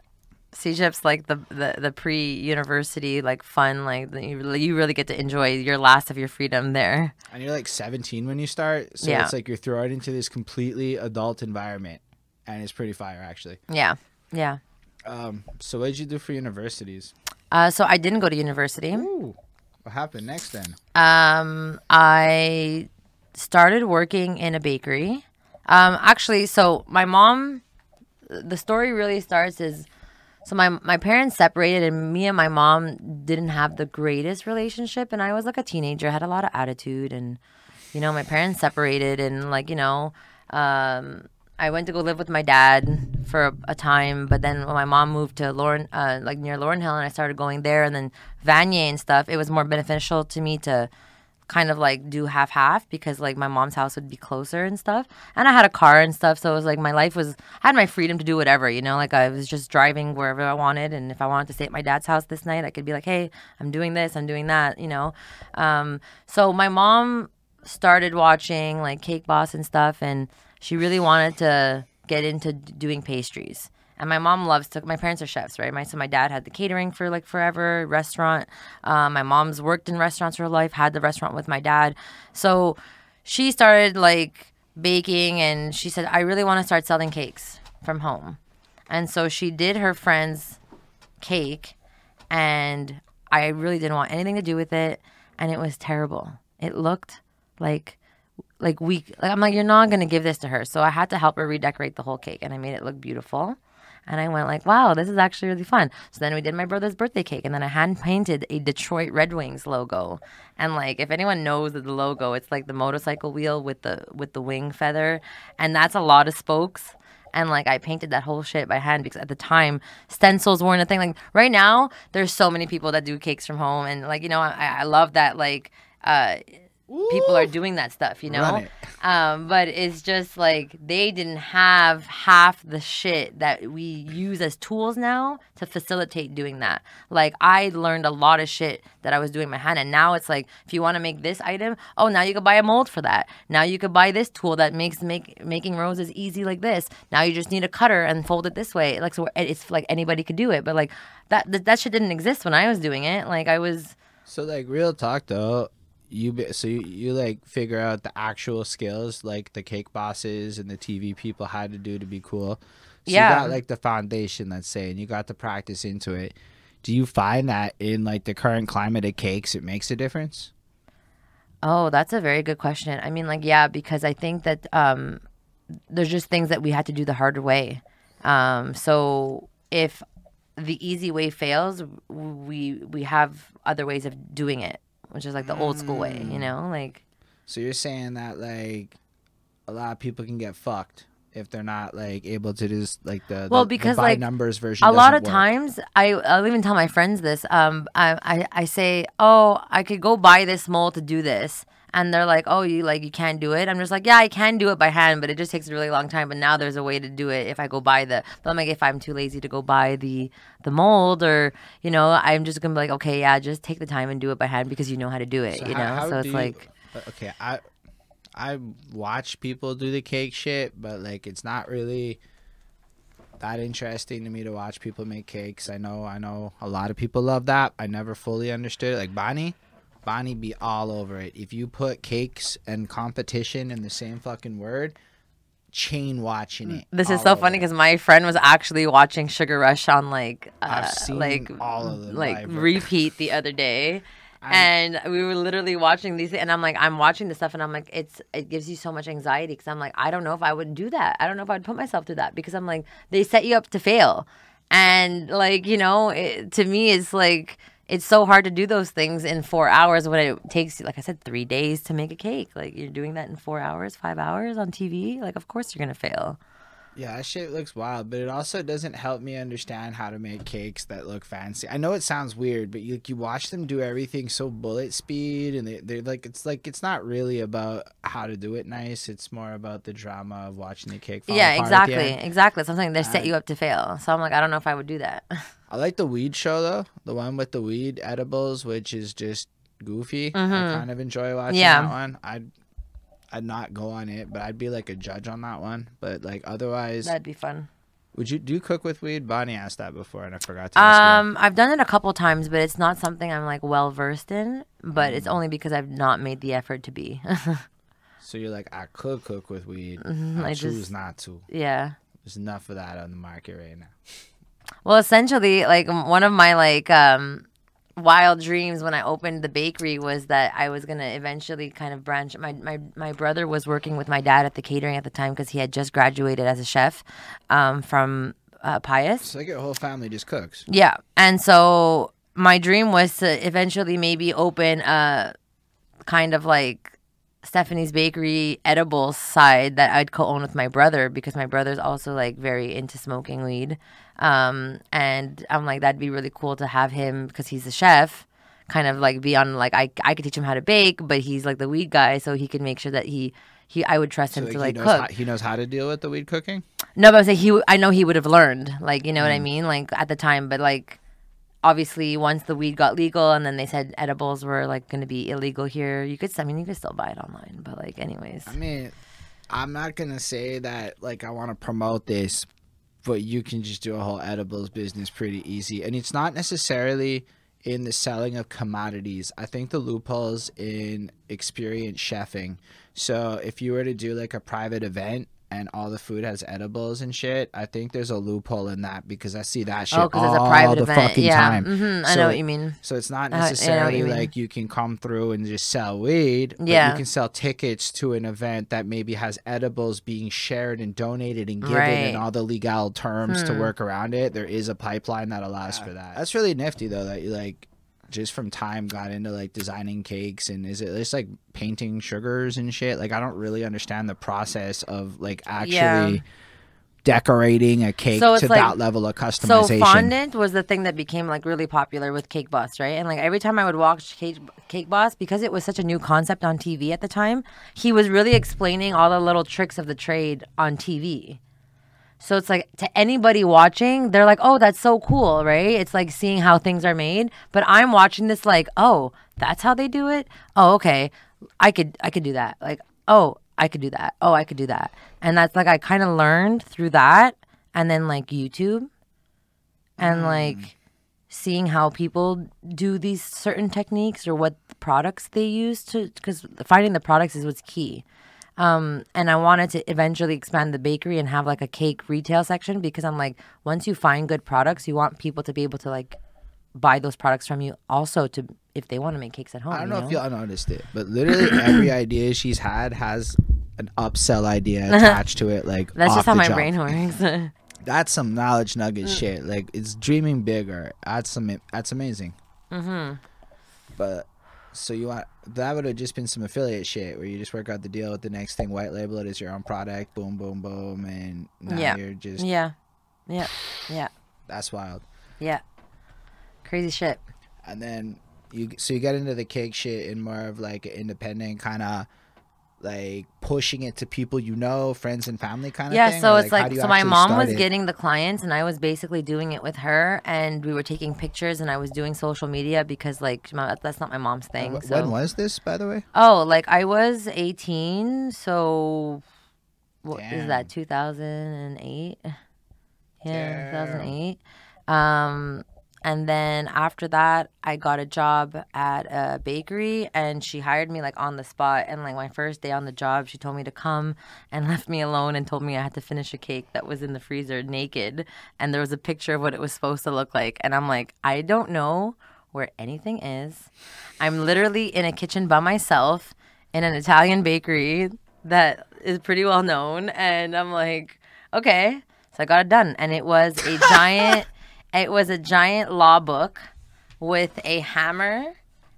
CEGEP's like the, the, the pre-university like fun like you really, you really get to enjoy your last of your freedom there. And you're like 17 when you start, so Yeah. it's like you're thrown into this completely adult environment, and it's pretty fire actually. Yeah, yeah. Um, so what did you do for universities? Uh, so I didn't go to university. Ooh, what happened next then? Um, I started working in a bakery. Um, actually, so my mom, the story really starts is, so my my parents separated, and me and my mom didn't have the greatest relationship, and I was like a teenager, had a lot of attitude, and you know, my parents separated, and like you know, um, I went to go live with my dad for a, a time, but then when my mom moved to Lauren, uh, like near Lauren Hill, and I started going there, and then Vanier and stuff, it was more beneficial to me to kind of like do half half because like my mom's house would be closer and stuff. And i had a car and stuff so it was like my life was i had my freedom to do whatever you know? Like i was just driving wherever i wanted and if i wanted to stay at my dad's house this night i could be like hey i'm doing this i'm doing that you know? Um, so my mom started watching like cake boss and stuff and she really wanted to get into doing pastries and my mom loves to my parents are chefs right? My so my dad had the catering for like forever restaurant. Um, my mom's worked in restaurants her life had the restaurant with my dad. So she started like baking and she said i really want to start selling cakes from home. And so she did her friend's cake and i really didn't want anything to do with it and it was terrible. It looked like like weak like i'm like you're not to give this to her. So i had to help her redecorate the whole cake and i made it look beautiful and I went like, wow, this is actually really fun. So then we did my brother's birthday cake, and then I hand painted a Detroit Red Wings logo. And like, if anyone knows the logo, it's like the motorcycle wheel with the with the wing feather, and that's a lot of spokes. And like, I painted that whole shit by hand because at the time stencils weren't a thing. Like right now, there's so many people that do cakes from home, and like you know, I, I love that like. Uh, people are doing that stuff, you know. Um, but it's just like they didn't have half the shit that we use as tools now to facilitate doing that. Like I learned a lot of shit that I was doing my hand, and now it's like if you want to make this item, oh, now you could buy a mold for that. Now you could buy this tool that makes make making roses easy like this. Now you just need a cutter and fold it this way. Like so, it's like anybody could do it, but like that that, that shit didn't exist when I was doing it. Like I was. So like real talk though, you be, so you, you like figure out the actual skills like the cake bosses and the TV people had to do to be cool. So Yeah. you got like the foundation, let's say, and you got the practice into it. Do you find that in like the current climate of cakes, it makes a difference? Oh, that's a very good question. I mean, like, yeah, because I think that um, there's just things that we had to do the harder way. Um, so if the easy way fails, we we have other ways of doing it, which is like the old school way, you know, like. So you're saying that like a lot of people can get fucked if they're not like able to just like the Well, the- the because, by like, numbers version. a lot of work. times I, i'll even tell my friends this um I, I i say oh i could go buy this mold to do this and they're like oh you like you can't do it? I'm just like yeah i can do it by hand but it just takes a really long time but now there's a way to do it if i go buy the but i'm like if i'm too lazy to go buy the the mold or you know i'm just gonna be like okay yeah just take the time and do it by hand because you know how to do it So you how- know? how so it's you- like Uh, okay i i watch people do the cake shit but like it's not really that interesting to me to watch people make cakes. I know i know a lot of people love that. I never fully understood it. like bonnie bonnie be all over it if you put cakes and competition in the same fucking word chain watching it This is so funny because my friend was actually watching Sugar Rush on like uh, like all of them like repeat the other day. and we were literally watching these and I'm like I'm watching this stuff and I'm like it's it gives you so much anxiety because I'm like I don't know if I would do that. I don't know if I'd put myself through that because I'm like they set you up to fail. And like, you know, it, to me it's like it's so hard to do those things in 4 hours when it takes like I said 3 days to make a cake. Like you're doing that in 4 hours, 5 hours on TV. Like of course you're going to fail. Yeah, that shit looks wild, but it also doesn't help me understand how to make cakes that look fancy. I know it sounds weird, but you you watch them do everything so bullet speed, and they they're like it's like it's not really about how to do it nice. It's more about the drama of watching the cake. Fall yeah, apart at the exactly, exactly. Something they set Uh, you up to fail. So I'm like, I don't know if I would do that. I like the weed show though, the one with the weed edibles, which is just goofy. I kind of enjoy watching Mm-hmm. Yeah. that one. I I'd not go on it, but I'd be like a judge on that one. But like otherwise, That'd be fun. would you do you cook with weed? Bonnie asked that before, and I forgot to ask you. Um, I've done it a couple times, but it's not something I'm like well versed in. But Mm. it's only because I've not made the effort to be. So you're like, I could cook with weed. Mhm, I, I choose just- not to. yeah. There's enough of that on the market right now. Well, essentially, like one of my like um wild dreams when I opened the bakery was that I was gonna eventually kind of branch. My my my brother was working with my dad at the catering at the time because he had just graduated as a chef um, from uh, Pius. It's like your whole family just cooks. Yeah. And so my dream was to eventually maybe open a kind of like Stephanie's Bakery edible side that I'd co own with my brother because my brother's also like very into smoking weed. Um, and I'm like, that'd be really cool to have him because he's a chef. Kind of like be on like I I could teach him how to bake, but he's like the weed guy, so he can make sure that he he I would trust him So to he like knows cook. how, he knows how to deal with the weed cooking. No, but I'm saying he. I know he would have learned, like you know Mm. what I mean, like at the time. But like, obviously, once the weed got legal, and then they said edibles were like going to be illegal here, you could. I mean, you could still buy it online, but like, anyways. I mean, I'm not gonna say that like I want to promote this, but you can just do a whole edibles business pretty easy, and it's not necessarily in the selling of commodities. I think the loopholes in experienced chefing. So if you were to do like a private event and all the food has edibles and shit, I think there's a loophole in that because I see that shit Oh, because all it's a private the event. fucking yeah, time. hmm I So know what you mean. So it's not I know what necessarily you like you can come through and just sell weed. But Yeah. you can sell tickets to an event that maybe has edibles being shared and donated and given Right. and all the legal terms to Hmm. work around it. There is a pipeline that allows for that. That's really nifty though that you like just from time got into like designing cakes and is it just like painting sugars and shit? Like I don't really understand the process of like actually Yeah. decorating a cake So to like- that level of customization. So fondant was the thing that became like really popular with Cake Boss, right? And like every time I would watch Cake, Cake Boss, because it was such a new concept on TV at the time, he was really explaining all the little tricks of the trade on TV. So it's like to anybody watching, they're like, "Oh, that's so cool, right?" It's like seeing how things are made. But I'm watching this like, "Oh, that's how they do it." Oh, okay. I could I could do that. Like, "Oh, I could do that. Oh, I could do that." And that's like I kind of learned through that and then like YouTube and mm. like seeing how people do these certain techniques or what products they use to because finding the products is what's key um, and I wanted to eventually expand the bakery and have like a cake retail section because I'm like, once you find good products, you want people to be able to like buy those products from you also to if they want to make cakes at home. I don't you know, if y'all noticed it, but literally every idea she's had has an upsell idea attached to it. Like That's just how my brain works. That's some knowledge nugget Mm. shit. Like it's dreaming bigger. That's some. That's amazing. Mm-hmm. But so you want that would have just been some affiliate shit where you just work out the deal with the next thing, white label it as your own product, boom, boom, boom, and now Yeah. you're just yeah, yeah, yeah, that's wild. yeah. Crazy shit. and then you so you get into the cake shit in more of like an independent kind of like pushing it to people you know friends and family kind of Yeah, thing so it's how like so my mom was it? getting the clients and I was basically doing it with her and we were taking pictures and I was doing social media because like my, that's not my mom's thing. Wh- so. when was this by the way Oh, like I was 18, so what is Damn. that 2008? Yeah, Damn. 2008. Um and then after that, I got a job at a bakery and she hired me like on the spot and like my first day on the job, she told me to come and left me alone and told me I had to finish a cake that was in the freezer naked and there was a picture of what it was supposed to look like and I'm like, I don't know where anything is. I'm literally in a kitchen by myself in an Italian bakery that is pretty well known. And I'm like, okay. So I got it done. And it was a giant, it was a giant law book with a hammer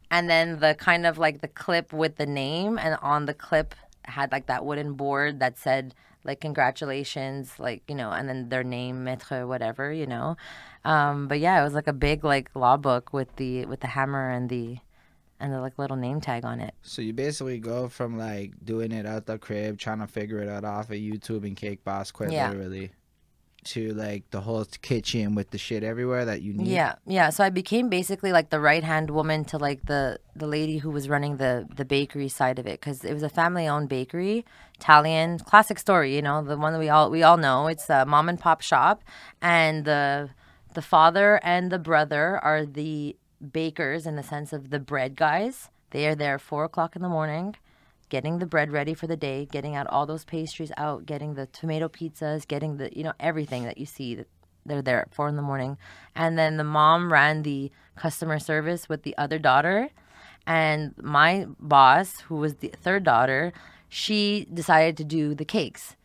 and then the kind of like the clip with the name. And on the clip had like that wooden board that said, like congratulations, like you know, and then their name, maître, whatever, you know. Um, but yeah, it was like a big like law book with the with the hammer and the and the like little name tag on it. so you basically go from like doing it out the crib trying to figure it out off of youtube and cake boss quite Yeah. literally to like the whole kitchen with the shit everywhere that you need. Yeah, yeah. So I became basically like the right hand woman to like the the lady who was running the the bakery side of it because it was a family owned bakery, Italian, classic story. You know, the one that we all we all know. It's a mom and pop shop, and the the father and the brother are the bakers in the sense of the bread guys. They are there four o'clock in the morning getting the bread ready for the day, getting out all those pastries out, getting the tomato pizzas, getting the you know everything that you see. That they're there at four in the morning, and then the mom ran the customer service with the other daughter, and my boss, who was the third daughter, she decided to do the cakes.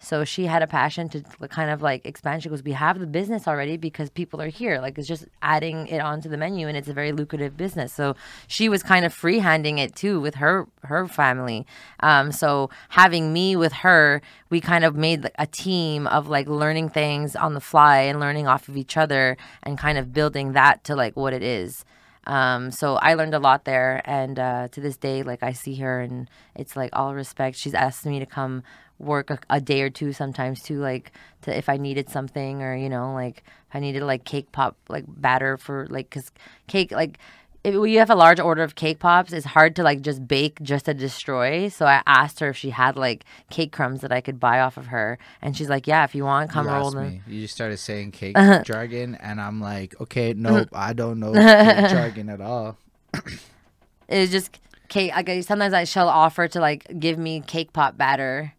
So she had a passion to kind of like expand. She goes, "We have the business already because people are here. Like it's just adding it onto the menu, and it's a very lucrative business." So she was kind of freehanding it too with her her family. Um, so having me with her, we kind of made a team of like learning things on the fly and learning off of each other, and kind of building that to like what it is. Um, so I learned a lot there, and uh, to this day, like I see her, and it's like all respect. She's asked me to come work a, a, day or two sometimes too like to if i needed something or you know like if i needed like cake pop like batter for like because cake like if you have a large order of cake pops it's hard to like just bake just to destroy. So i asked her if she had like cake crumbs that i could buy off of her. And she's like yeah if you want come you roll them. me. you just started saying cake jargon and i'm like okay nope i don't know cake jargon at all. It's just cake like sometimes i shall offer to like give me cake pop batter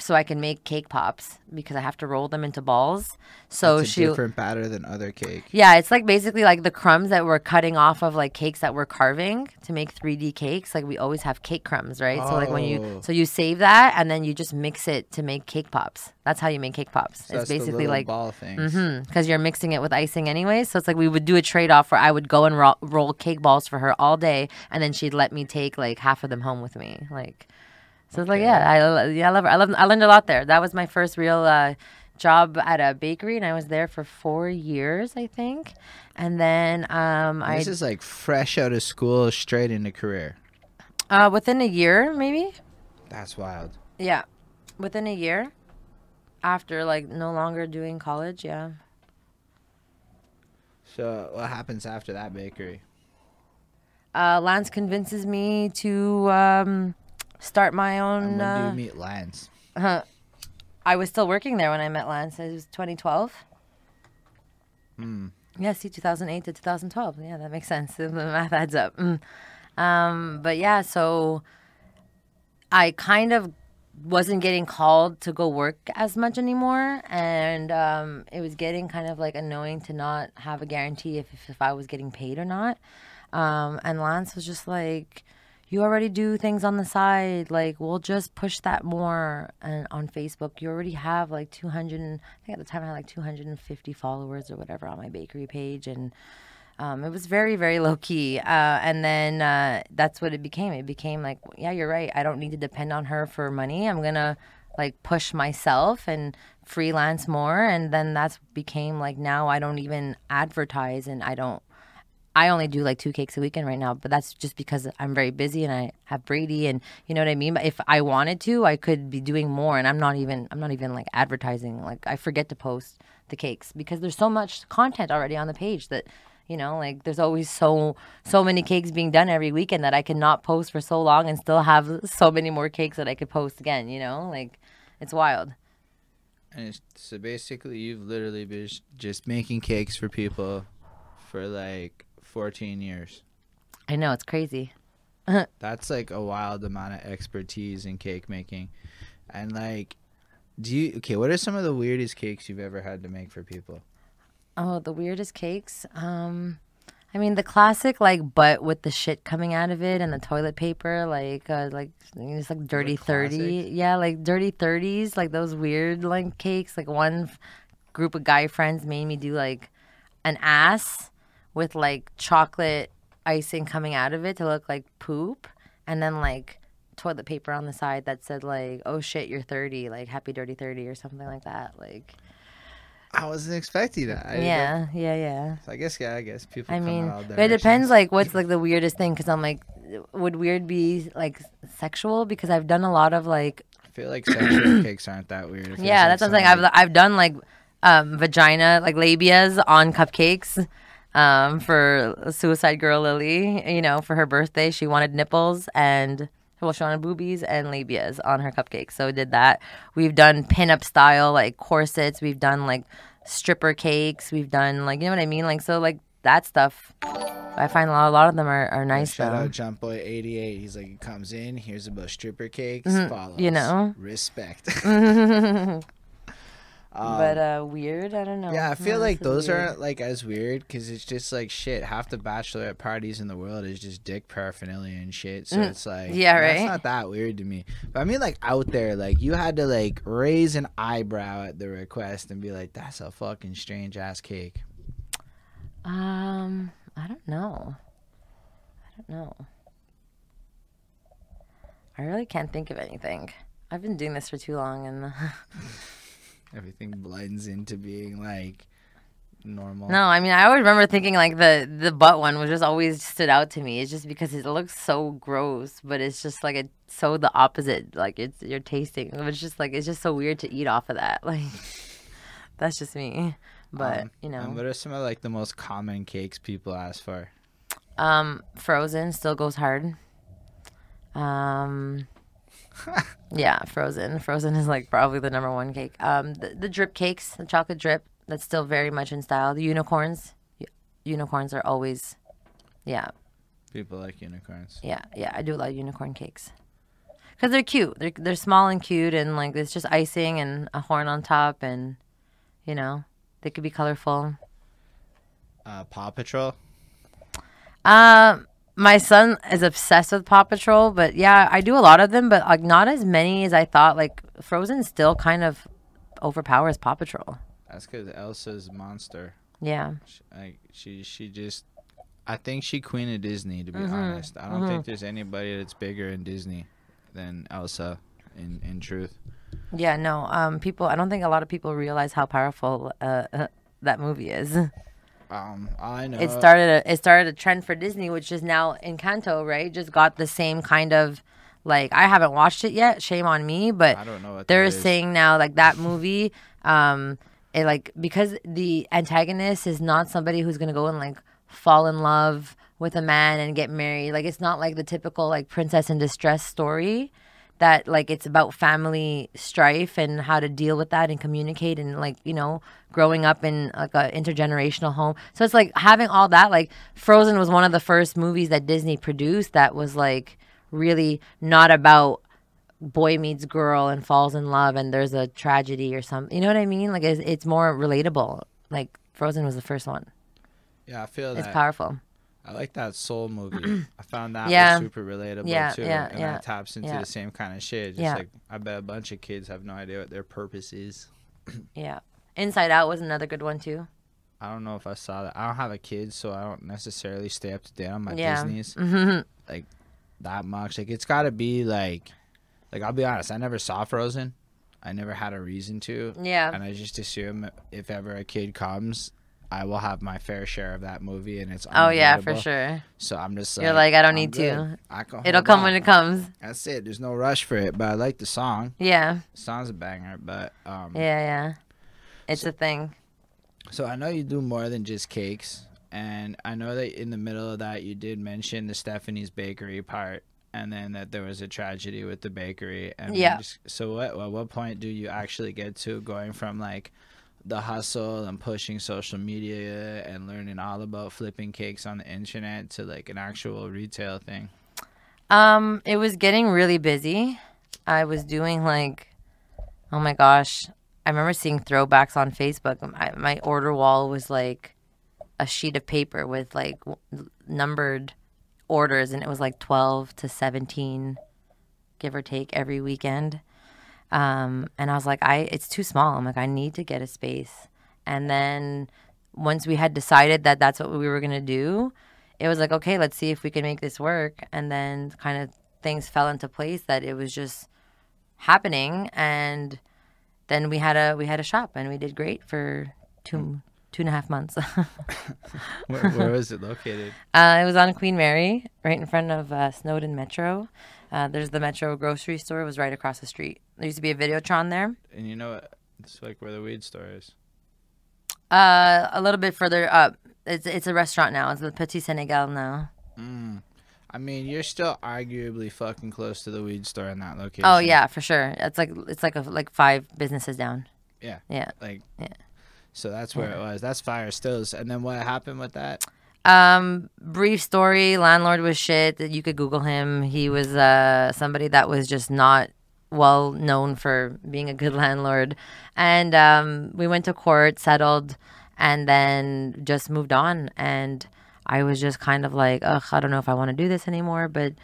so I can make cake pops because I have to roll them into balls. So it's a she different batter than other cake. Yeah, it's like basically like the crumbs that we're cutting off of like cakes that we're carving to make 3D cakes. Like we always have cake crumbs, right? Oh. So like when you Oh. so you save that and then you just mix it to make cake pops. That's how you make cake pops. So it's basically like ball things. Mm-hmm, because you're mixing it with icing anyway. So it's like we would do a trade off where I would go and ro- roll cake balls for her all day, and then she'd let me take like half of them home with me. Like, so it's like yeah, I yeah I love her. I love I learned a lot there. That was my first real uh, job at a bakery, and I was there for four years, I think. And then um, I This is like fresh out of school, straight into career. uh, within a year maybe That's wild. yeah, within a year after like no longer doing college, yeah. So what happens after that bakery? Uh, Lance convinces me to um, start my And own. when do Uh, you meet Lance? I was still working there when I met Lance. It was 2012. Hmm. Yeah, see, 2008 to 2012. Yeah, that makes sense. The math adds up. Mm. Um, but yeah, so I kind of wasn't getting called to go work as much anymore, and um, it was getting kind of like annoying to not have a guarantee if if, if I was getting paid or not. Um, and Lance was just like, "You already do things on the side. Like, we'll just push that more." And on Facebook, you already have like 200. I think at the time I had like 250 followers or whatever on my bakery page, and um, it was very, very low key. Uh, and then uh, that's what it became. It became like, yeah, you're right. I don't need to depend on her for money. I'm gonna like push myself and freelance more. And then that's became like now I don't even advertise and I don't. I only do like two cakes a weekend right now, but that's just because I'm very busy and I have Brady and you know what I mean. But if I wanted to, I could be doing more, and I'm not even I'm not even like advertising. Like I forget to post the cakes because there's so much content already on the page that you know like there's always so so many cakes being done every weekend that I cannot post for so long and still have so many more cakes that I could post again. You know, like it's wild. And it's, so basically, you've literally been just making cakes for people for like 14 years. I know it's crazy. That's like a wild amount of expertise in cake making. And like, do you okay? What are some of the weirdest cakes you've ever had to make for people? Oh, the weirdest cakes. Um, I mean the classic like butt with the shit coming out of it and the toilet paper, like uh, like it's like dirty thirty. Yeah, like dirty thirties, like those weird like cakes. Like one f- group of guy friends made me do like an ass with like chocolate icing coming out of it to look like poop, and then like toilet paper on the side that said like oh shit you're 30 like happy dirty 30 or something like that like I wasn't expecting that. I, yeah yeah yeah So I guess yeah. I guess people. I mean, it depends. Like, what's like the weirdest thing? Because I'm like, would weird be like sexual? Because I've done a lot of like, I feel like sexual cakes aren't that weird. Yeah, like that's what I'm saying. something I've I've done like um, vagina, like labias on cupcakes. Um, for Suicide Girl Lily, you know, for her birthday, she wanted nipples and well, she wanted boobies and labias on her cupcakes. So we did that. We've done pinup style like corsets. We've done like stripper cakes. We've done like you know what I mean. Like so like that stuff. I find a lot, a lot of them are, are nice Shout though. out Jump Boy 88. He's like, he comes in, hears about stripper cakes, follows. Mm-hmm. you know. Respect. but uh, weird. I don't know. Um, yeah, I feel else like those weird? aren't like as weird because it's just like shit. Half the bachelorette parties in the world is just dick paraphernalia and shit. So it's like, Mm. Yeah, That's right. not that weird to me. But I mean, like out there, like you had to like raise an eyebrow at the request and be like, "That's a fucking strange ass cake." Um, I don't know. I don't know. I really can't think of anything. I've been doing this for too long, and Everything blends into being like normal. no, I mean, I always remember thinking like the the butt one was just always stood out to me. It's just because it looks so gross, but it's just like it's so the opposite. Like it's you're tasting. It's just like it's just so weird to eat off of that. Like that's just me. But Um, you know, what are some of like the most common cakes people ask for? Um, Frozen still goes hard. Um, yeah, Frozen. Frozen is like probably the number one cake. Um, the, the drip cakes, the chocolate drip, that's still very much in style. The unicorns, unicorns are always, yeah, People like unicorns. yeah, yeah. I do a lot of unicorn cakes because they're cute. They're they're small and cute, and like it's just icing and a horn on top, and you know they could be colorful. Uh, Paw Patrol. Um, my son is obsessed with Paw Patrol, but yeah, I do a lot of them, but like not as many as I thought. Like Frozen still kind of overpowers Paw Patrol. That's because Elsa's monster. Yeah, Sh- Like she, she just. I think she queen of Disney. To be Mm-hmm. honest, I don't think there's anybody that's bigger in Disney than Elsa. In in truth, yeah. No, um, people. I don't think a lot of people realize how powerful uh, uh that movie is. um, I know. It started. A, it started a trend for Disney, which is now Encanto. Right, just got the same kind of. Like I haven't watched it yet. Shame on me, but I don't know what they're saying now like that movie um it like because the antagonist is not somebody who's gonna go and like fall in love with a man and get married like it's not like the typical like princess in distress story that like it's about family strife and how to deal with that and communicate and like you know growing up in like a intergenerational home so it's like having all that like frozen was one of the first movies that disney produced that was like really not about boy meets girl and falls in love and there's a tragedy or something. You know what I mean? Like it's, it's more relatable. Like Frozen was the first one. Yeah, I feel that It's powerful. I like that Soul movie. I found that Yeah. was super relatable Yeah, too, yeah, and yeah, that taps into the same kind of shit. Just like I bet a bunch of kids have no idea what their purpose is. Yeah. Inside Out was another good one too. I don't know if I saw that. I don't have a kid, so I don't necessarily stay up to date on my. Disney's hmm like that much. Like it's got to be like, like I'll be honest. I never saw Frozen. I never had a reason to, Yeah. and I just assume if ever a kid comes, I will have my fair share of that movie, and it's Oh yeah, for sure. So I'm just like, You're like, I don't need to. I can It'll come on. when it comes. That's it. There's no rush for it, but I like the song. Yeah. The song's a banger, but um. Yeah, yeah. It's a thing. So I know you do more than just cakes, and I know that in the middle of that you did mention the Stephanie's Bakery part, and then that there was a tragedy with the bakery. And Yeah. just- so what? At what point do you actually get to going from like the hustle and pushing social media and learning all about flipping cakes on the internet to like an actual retail thing? Um, it was getting really busy. I was doing like, oh my gosh, I remember seeing throwbacks on Facebook. My, my order wall was like a sheet of paper with like numbered orders, and it was like twelve to seventeen, give or take, every weekend. Um, and I was like, I it's too small. I'm like, I need to get a space. And then once we had decided that that's what we were gonna do, it was like, okay, let's see if we can make this work. And then kind of things fell into place that it was just happening. And then we had a we had a shop, and we did great for two two and a half months. Where, where was it located? Uh, it was on Queen Mary, right in front of uh, Snowdon Metro. Uh, there's the Metro grocery store. Was right across the street. There used to be a Videotron there. And you know what? It's like where the weed store is. Uh, a little bit further up. It's it's a restaurant now. It's the Petit Senegal now. I mean, you're still arguably fucking close to the weed store in that location. Oh yeah, for sure. It's like it's like a, like five businesses down. Yeah. Yeah. Like, Yeah. so that's where it was. That's fire stills. And then what happened with that? Um, brief story. Landlord was shit. You could Google him. He was uh somebody that was just not well known for being a good landlord. And um, we went to court, settled, and then just moved on. And I was just kind of like, ugh, I don't know if I want to do this anymore, but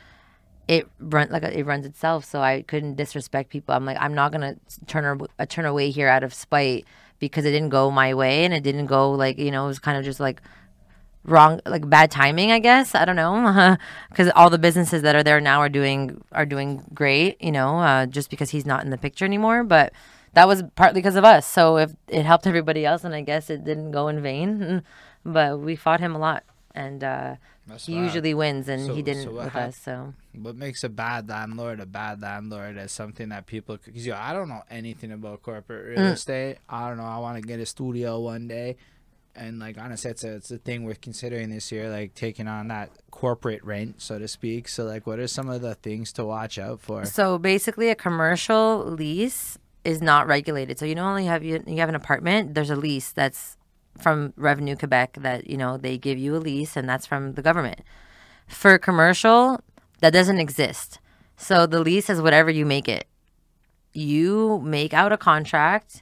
it run like it runs itself. So I couldn't disrespect people. I'm like, I'm not gonna turn a, uh, turn away here out of spite because it didn't go my way and it didn't go like you know it was kind of just like wrong like bad timing i guess i don't know because all the businesses that are there now are doing are doing great you know uh, just because he's not in the picture anymore but that was partly because of us so if it helped everybody else and i guess it didn't go in vain but we fought him a lot and uh, he wild. usually wins and So- he didn't what with us so What makes a bad landlord a bad landlord is something that people, because you know, I don't know anything about corporate real Mm. estate. I don't know. I want to get a studio one day. And like honestly, it's a it's a thing we're considering this year, like taking on that corporate rent, so to speak. So like, what are some of the things to watch out for? So basically, a commercial lease is not regulated. So you not only have you you have an apartment, there's a lease that's from Revenue Quebec that you know they give you a lease, and that's from the government. For commercial, that doesn't exist. So the lease is whatever you make it. You make out a contract,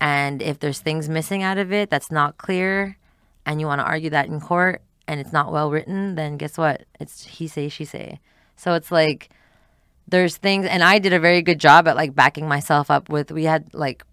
and if there's things missing out of it that's not clear, and you want to argue that in court, and it's not well written, then guess what? It's he say she say. So it's like there's things and I did a very good job at like backing myself up with we had like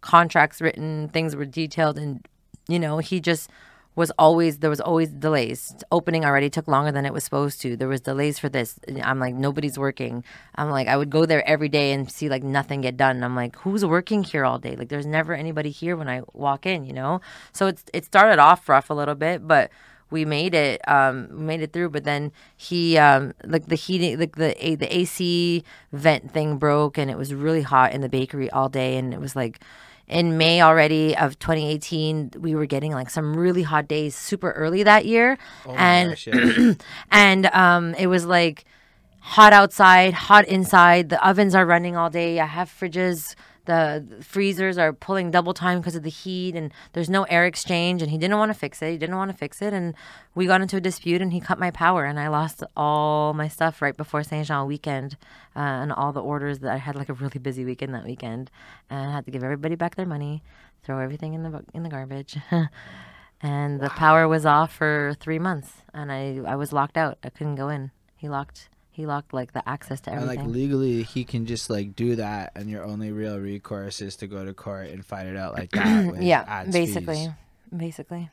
contracts written, things were detailed and you know, he just was always there was always delays. Opening already took longer than it was supposed to. There was delays for this. I'm like nobody's working. I'm like I would go there every day and see like nothing get done. I'm like who's working here all day? Like there's never anybody here when I walk in, you know? So it's it started off rough a little bit, but we made it um made it through but then he um like the heating like the the AC vent thing broke and it was really hot in the bakery all day and it was like in May already of 2018 we were getting like some really hot days super early that year Oh and gosh, yeah. and um it was like hot outside, hot inside. The ovens are running all day. I have fridges. The freezers are pulling double time because of the heat, and there's no air exchange. And he didn't want to fix it. He didn't want to fix it, and we got into a dispute, and he cut my power, and I lost all my stuff right before Saint Jean weekend, uh, and all the orders that I had like a really busy weekend that weekend, and I had to give everybody back their money, throw everything in the in the garbage. And the power was off for three months, and I I was locked out. I couldn't go in. He locked he locked like the access to And everything. like legally, he can just like do that, and your only real recourse is to go to court and fight it out like that. yeah, basically, fees. basically.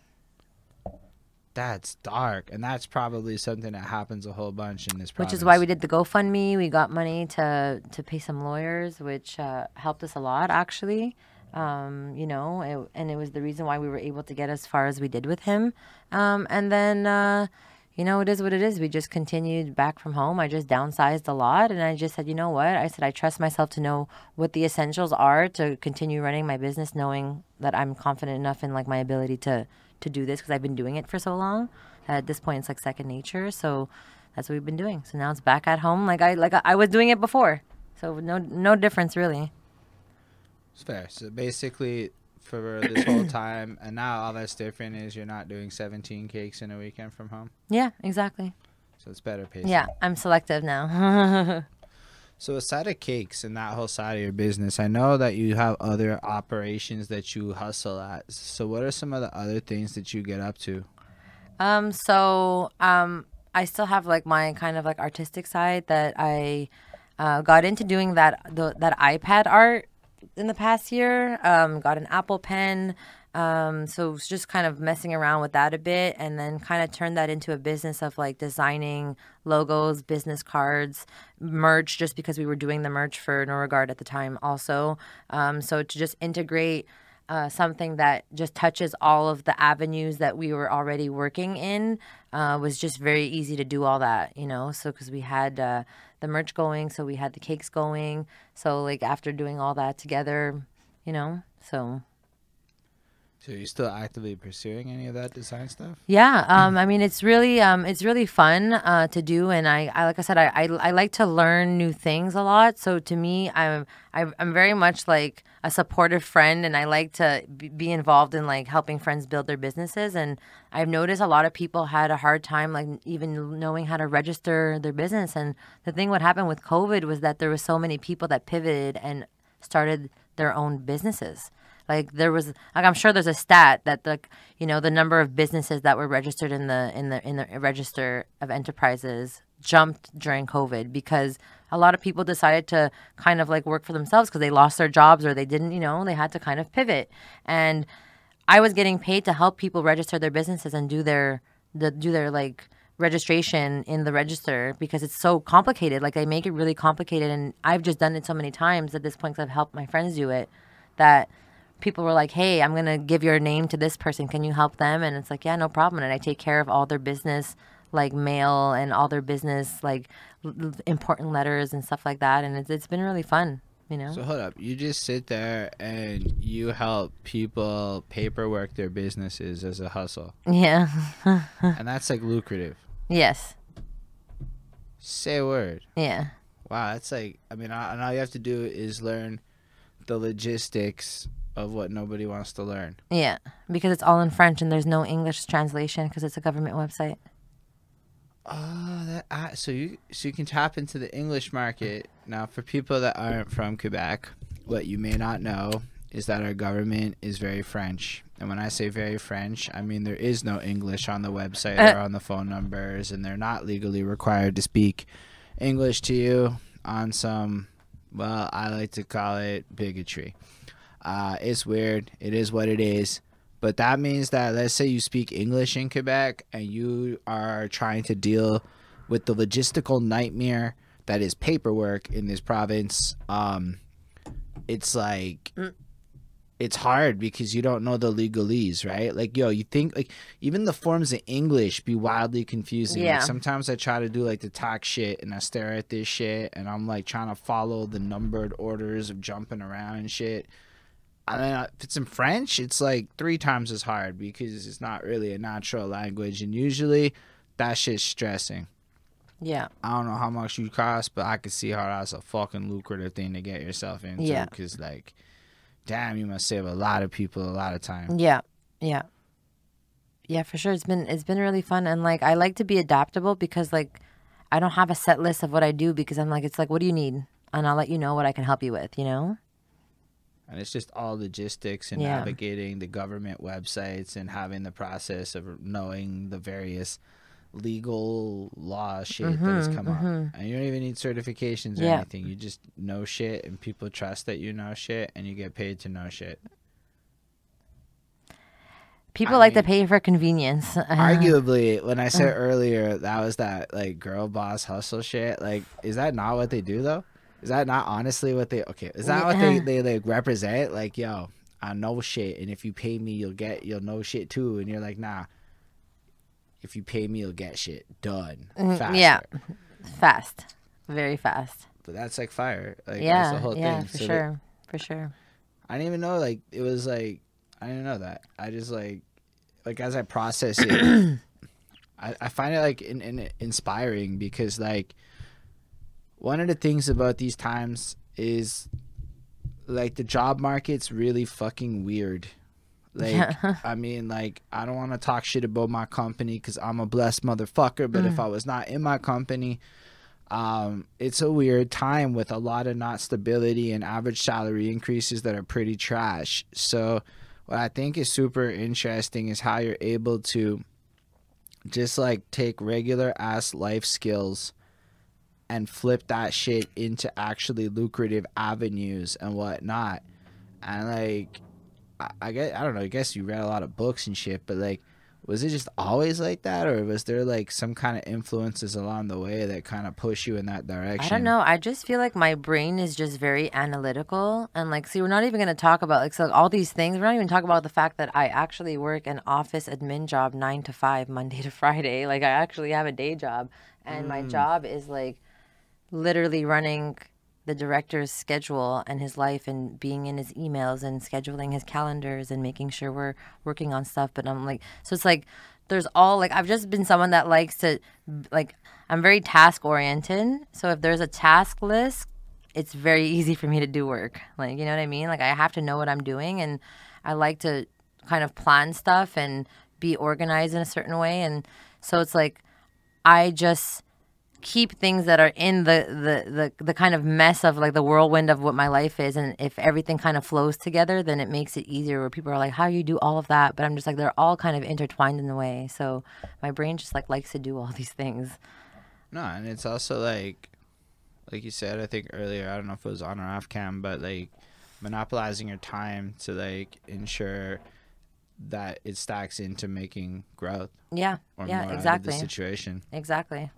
That's dark, and that's probably something that happens a whole bunch in this. Which is why we did the GoFundMe. We got money to to pay some lawyers, which uh, helped us a lot actually. Um, you know, it, and it was the reason why we were able to get as far as we did with him. Um, and then, uh, you know, it is what it is. We just continued back from home. I just downsized a lot, and I just said, you know what? I said I trust myself to know what the essentials are to continue running my business, knowing that I'm confident enough in like my ability to to do this because I've been doing it for so long. At this point, it's like second nature. So that's what we've been doing. So now it's back at home, like I like I was doing it before. So no no difference really. It's fair. So basically, for this whole time, and now all that's different is you're not doing 17 cakes in a weekend from home, Yeah, exactly. so it's better pacing. Yeah, I'm selective now. So aside of cakes and that whole side of your business, I know that you have other operations that you hustle at. So what are some of the other things that you get up to? Um, so um, I still have like my kind of like artistic side that I uh, got into doing that the, that iPad art in the past year. Um, got an Apple Pen. Um, so just kind of messing around with that a bit, and then kind of turned that into a business of like designing logos, business cards, merch. Just because we were doing the merch for Norregard at the time, also. Um, so to just integrate uh, something that just touches all of the avenues that we were already working in uh, was just very easy to do all that, you know. So because we had uh, the merch going, so we had the cakes going. So like after doing all that together, you know, so So you're still actively pursuing any of that design stuff? Yeah, um, I mean it's really um, it's really fun uh, to do, and I, I like I said I, I, I like to learn new things a lot. So to me, I'm I, I'm very much like a supportive friend, and I like to be- involved in like helping friends build their businesses. And I've noticed a lot of people had a hard time like even knowing how to register their business. And the thing what happened with COVID was that there was so many people that pivoted and started their own businesses. Like there was, like I'm sure there's a stat that the, you know, the number of businesses that were registered in the in the in the register of enterprises jumped during COVID because a lot of people decided to kind of like work for themselves because they lost their jobs or they didn't, you know, they had to kind of pivot. And I was getting paid to help people register their businesses and do their the do their like registration in the register because it's so complicated. Like they make it really complicated, and I've just done it so many times at this point because I've helped my friends do it that people were like, "Hey, I'm gonna give your name to this person. Can you help them?" And it's like, "Yeah, no problem." And I take care of all their business like mail and all their business like l- important letters and stuff like that. And it's it's been really fun. You know. So hold up, you just sit there and you help people paperwork their businesses as a hustle, yeah. and that's like lucrative. yes. Say a word. Yeah. Wow, that's like I mean, and all you have to do is learn the logistics of what nobody wants to learn. Yeah. Because it's all in French and there's no English translation because it's a government website. Oh, that so you so you can tap into the English market now. For people that aren't from Quebec, what you may not know is that our government is very French. And when I say very French, I mean there is no English on the website Uh. or on the phone numbers, and they're not legally required to speak English to you on some, well, I like to call it bigotry. Uh, it's weird. It is what it is. But that means that let's say you speak English in Quebec and you are trying to deal with the logistical nightmare that is paperwork in this province. Um, it's like it's hard because you don't know the legalese, right? Like, yo, you think like even the forms in English be wildly confusing. Yeah. Like, sometimes I try to do like the tax shit and I stare at this shit and I'm like trying to follow the numbered orders of jumping around and shit. I mean, if it's in French, it's like three times as hard because it's not really a natural language, and usually that shit's stressing. Yeah. I don't know how much you cost, but I could see how that's a fucking lucrative thing to get yourself into. Yeah. Because like, damn, you must save a lot of people a lot of time. Yeah. Yeah. Yeah, for sure. It's been it's been really fun and like I like to be adaptable because like I don't have a set list of what I do because I'm like it's like what do you need? And I'll let you know what I can help you with, you know? And it's just all logistics and Yeah. navigating the government websites and having the process of knowing the various legal law shit that has come up. And you don't even need certifications or Mm-hmm, Yeah. anything. You just know shit and people trust that you know shit and you get paid to know shit. People I like to pay for convenience. Arguably, when I Uh. said earlier that was that like girl boss hustle shit, like is that not what they do though? Is that not honestly what they okay? Is that what they, they like represent? Like, yo, I know shit and if you pay me you'll get you'll know shit too and you're like, nah. If you pay me you'll get shit done. Faster. Mm, yeah. fast. Very fast. But that's like fire. Like that's yeah. the whole yeah, thing. for So that- sure. For sure. I didn't even know like it was like I didn't know that. I just like like as I process it, I, I find it like in, in, inspiring because like one of the things about these times is like the job market's really fucking weird. Like Yeah. I mean like I don't want to talk shit about my company cuz I'm a blessed motherfucker, but if I was not in my company, um, it's a weird time with a lot of not stability and average salary increases that are pretty trash. So, what I think is super interesting is how you're able to just like take regular ass life skills and flip that shit into actually lucrative avenues and whatnot. And like, I, I guess I don't know. I guess you read a lot of books and shit, but like, was it just always like that, or was there like some kind of influences along the way that kind of push you in that direction? I don't know. I just feel like my brain is just very analytical and like see we're not even to talk about like so all these things. We're not even talking about the fact that I actually work an office admin job 9 to 5 Monday to Friday. Like I actually have a day job and my mm. job is like literally running the director's schedule and his life and being in his emails and scheduling his calendars and making sure we're working on stuff. But i'm like so it's like there's all like i've just been someone that likes to like i'm very task oriented. So if there's a task list it's very easy for me to do work. Like you know what i mean? Like i have to know what i'm doing and i like to kind of plan stuff and be organized in a certain way. And so it's like i just keep things that are in the, the the the kind of mess of like the whirlwind of what my life is and if everything kind of flows together then it makes it easier where people are like how you do all of that? But i'm just like they're all kind of intertwined in a way. So my brain just like likes to do all these things. No, and it's also like, like you said, I think earlier. I don't know if it was on or off cam, but like monopolizing your time to like ensure that it stacks into making growth yeah. or yeah more out of exactly. the situation. exactly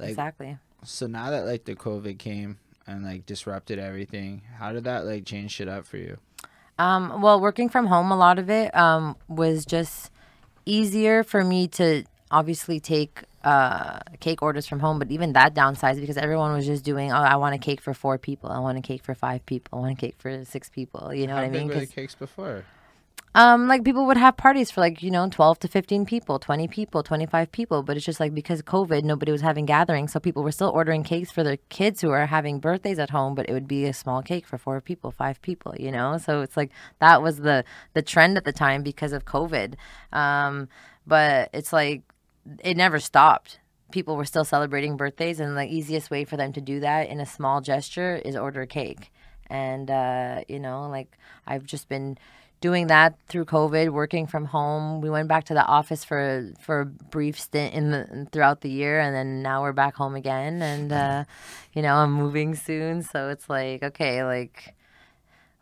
Like, exactly so now that like the COVID came and like disrupted everything, how did that like change shit up for you? Um, well, working from home, a lot of it um, was just easier for me to obviously take uh, cake orders from home, but even that downsized because everyone was just doing, oh, I want a cake for four people, I want a cake for five people, I want a cake for six people. You know how what I big mean? were the cakes before? Um, like people would have parties for like you know twelve to fifteen people, twenty people, twenty five people, but it's just like because COVID, nobody was having gatherings, so people were still ordering cakes for their kids who are having birthdays at home, but it would be a small cake for four people, five people, you know. So it's like that was the the trend at the time because of COVID, um, but it's like it never stopped. People were still celebrating birthdays, and the easiest way for them to do that in a small gesture is order a cake. And uh, you know, like I've just been doing that through COVID, working from home. We went back to the office for for a brief stint in the throughout the year, and then now we're back home again. And uh, you know, I'm moving soon, so it's like okay, like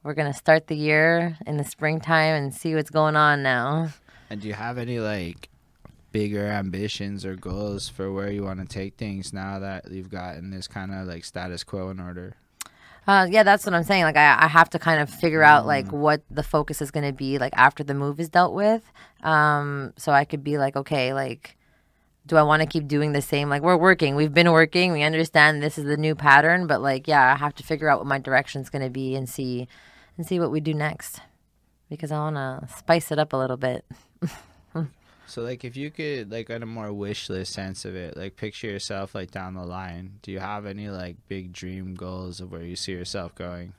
we're gonna start the year in the springtime and see what's going on now. And do you have any like bigger ambitions or goals for where you want to take things now that you've gotten this kind of like status quo in order? Uh, yeah, that's what I'm saying. Like, I, I have to kind of figure out like what the focus is going to be like after the move is dealt with. Um, so I could be like, okay, like, do I want to keep doing the same? Like, we're working, we've been working, we understand this is the new pattern, but like, yeah, I have to figure out what my direction's going to be and see, and see what we do next, because I want to spice it up a little bit. So like if you could like on a more wish list sense of it, like picture yourself like down the line. Do you have any like big dream goals of where you see yourself going?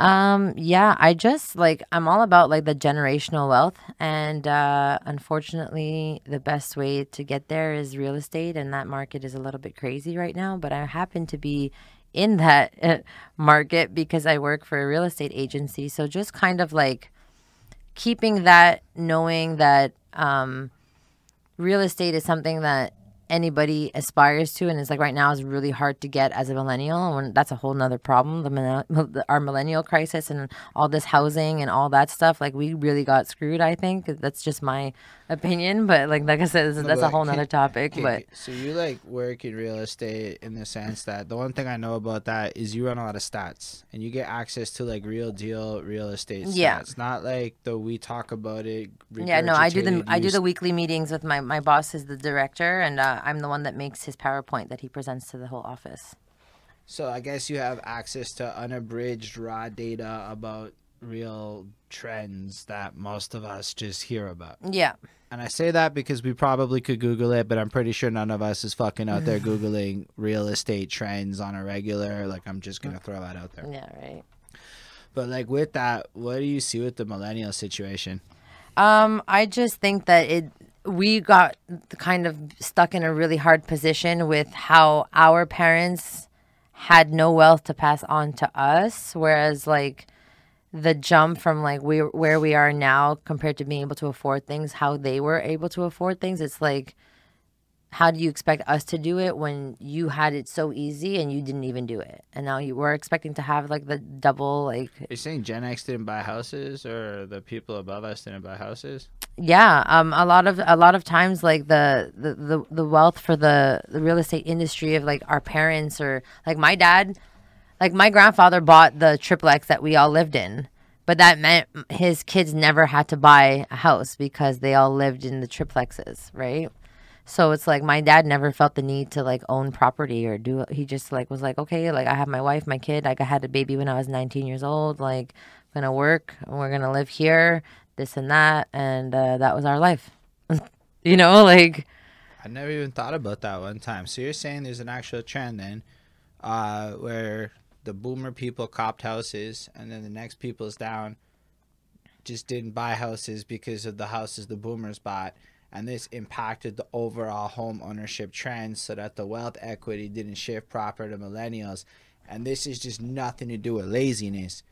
Um, yeah, I just like I'm all about like the generational wealth and uh unfortunately the best way to get there is real estate and that market is a little bit crazy right now, but I happen to be in that market because I work for a real estate agency. So just kind of like keeping that knowing that um real estate is something that anybody aspires to and it's like right now is really hard to get as a millennial and that's a whole nother problem the, our millennial crisis and all this housing and all that stuff like we really got screwed i think. That's just my opinion but like like i said that's, that's a whole can- nother topic Okay, but so you like work in real estate in the sense that the one thing I know about that is you run a lot of stats and you get access to like real deal real estate stats. Yeah. Not like the we talk about it. yeah no i do the i do the weekly meetings with my my boss is the director and uh, i'm the one that makes his powerpoint that he presents to the whole office So I guess you have access to unabridged raw data about real trends that most of us just hear about. yeah And I say that because we probably could Google it, but I'm pretty sure none of us is fucking out there Googling real estate trends on a regular. Like, I'm just going to throw that out there. yeah right But, like, with that, what do you see with the millennial situation? Um, I just think that it we got kind of stuck in a really hard position with how our parents had no wealth to pass on to us, whereas like the jump from like we where we are now compared to being able to afford things, how they were able to afford things, it's like how do you expect us to do it when you had it so easy and you didn't even do it and now you were expecting to have like the double like You're saying Gen X didn't buy houses or the people above us didn't buy houses? yeah um a lot of a lot of times like the the the, the wealth for the the real estate industry of like our parents or like my dad like my grandfather bought the triplex that we all lived in but that meant his kids never had to buy a house because they all lived in the triplexes right So it's like my dad never felt the need to like own property or do he just like was like, okay, like I have my wife, my kid, like I had a baby when I was 19 years old, like I'm gonna work and we're gonna live here, this and that, and uh, that was our life. you know, like I never even thought about that one time. So you're saying there's an actual trend then, uh, where the boomer people copped houses, and then the next people's down just didn't buy houses because of the houses the boomers bought, and this impacted the overall home ownership trend, so that the wealth equity didn't shift proper to millennials, and this is just nothing to do with laziness.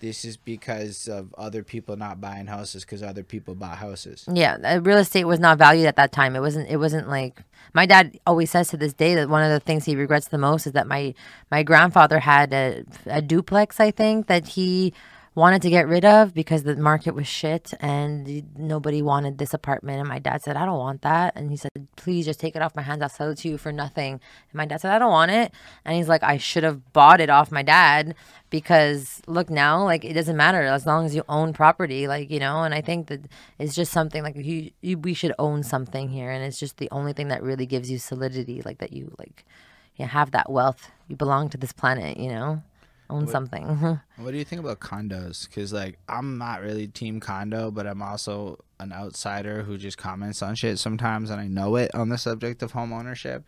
This is because of other people not buying houses because other people bought houses. Yeah, real estate was not valued at that time. It wasn't. It wasn't like my dad always says to this day that one of the things he regrets the most is that my my grandfather had a, a duplex. I think that he wanted to get rid of because the market was shit and nobody wanted this apartment. And my dad said, I don't want that. And he said, please just take it off my hands. I'll sell it to you for nothing. And my dad said, I don't want it. And he's like, I should have bought it off my dad because look now, like it doesn't matter as long as you own property, like, you know, and I think that it's just something like you, you we should own something here. And it's just the only thing that really gives you solidity, like that you like you have that wealth. You belong to this planet, you know? Own something. what do you think about condos? Because like I'm not really team condo, but I'm also an outsider who just comments on shit sometimes, and I know it on the subject of home ownership.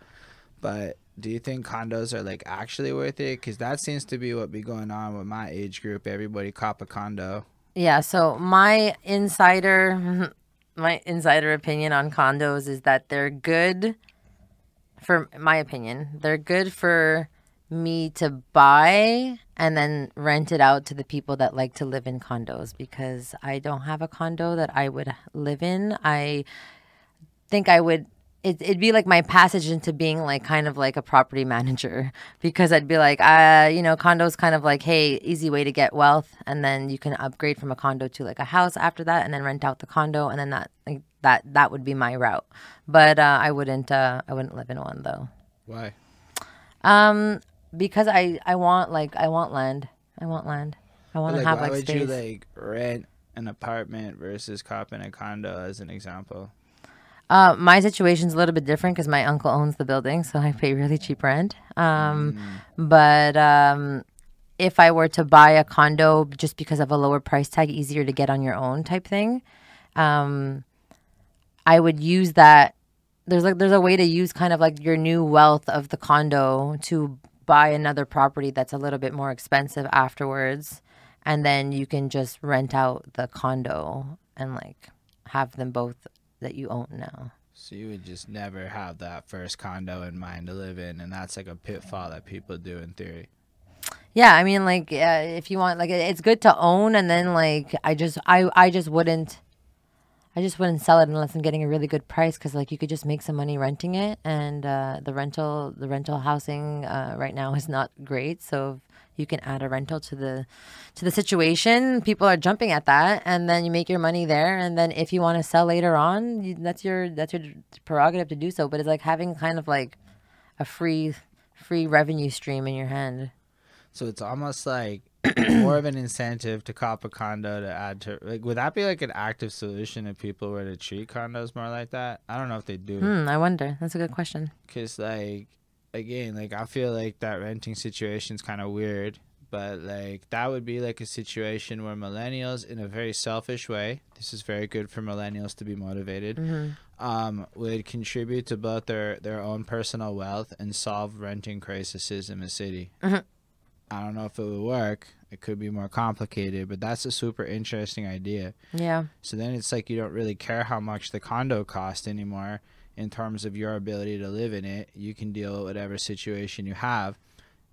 But do you think condos are like actually worth it? Because that seems to be what be going on with my age group. Everybody cop a condo. Yeah. So my insider, my insider opinion on condos is that they're good. For my opinion, they're good for me to buy and then rent it out to the people that like to live in condos because I don't have a condo that I would live in. I think I would it, it'd be like my passage into being like kind of like a property manager because I'd be like, uh, you know, condos kind of like, hey, easy way to get wealth, and then you can upgrade from a condo to like a house after that, and then rent out the condo, and then that like that that would be my route. But uh, I wouldn't uh, I wouldn't live in one though. Why? Um, because I I want like I want land. I want land. I want to like, have why like would space. you like rent an apartment versus copping a condo as an example? Uh, my situation's a little bit different because my uncle owns the building, so I pay really cheap rent. Um, But um, if I were to buy a condo just because of a lower price tag, easier to get on your own type thing, um, I would use that. There's like there's a way to use kind of like your new wealth of the condo to buy another property that's a little bit more expensive afterwards, and then you can just rent out the condo and like have them both that you own now. So you would just never have that first condo in mind to live in, and that's like a pitfall that people do in theory. Yeah, I mean, like, uh, if you want, like, it's good to own, and then, like, I just, I, I just wouldn't, I just wouldn't sell it unless I'm getting a really good price, because, like, you could just make some money renting it, and uh, the rental, the rental housing uh, right now is not great, so you can add a rental to the, to the situation. People are jumping at that, and then you make your money there, and then if you want to sell later on, you, that's your, that's your prerogative to do so. But it's like having kind of like a free, free revenue stream in your hand. So it's almost like more of an incentive to cop a condo to add to like would that be like an active solution if people were to treat condos more like that? I don't know if they do Hmm, I wonder. That's a good question. cuz like again, like I feel like that renting situation's kind of weird, but like that would be like a situation where millennials in a very selfish way, this is very good for millennials to be motivated. Um, would contribute to both their their own personal wealth and solve renting crises in the city. I don't know if it would work. It could be more complicated, but that's a super interesting idea. Yeah. So then it's like you don't really care how much the condo cost anymore in terms of your ability to live in it. You can deal with whatever situation you have,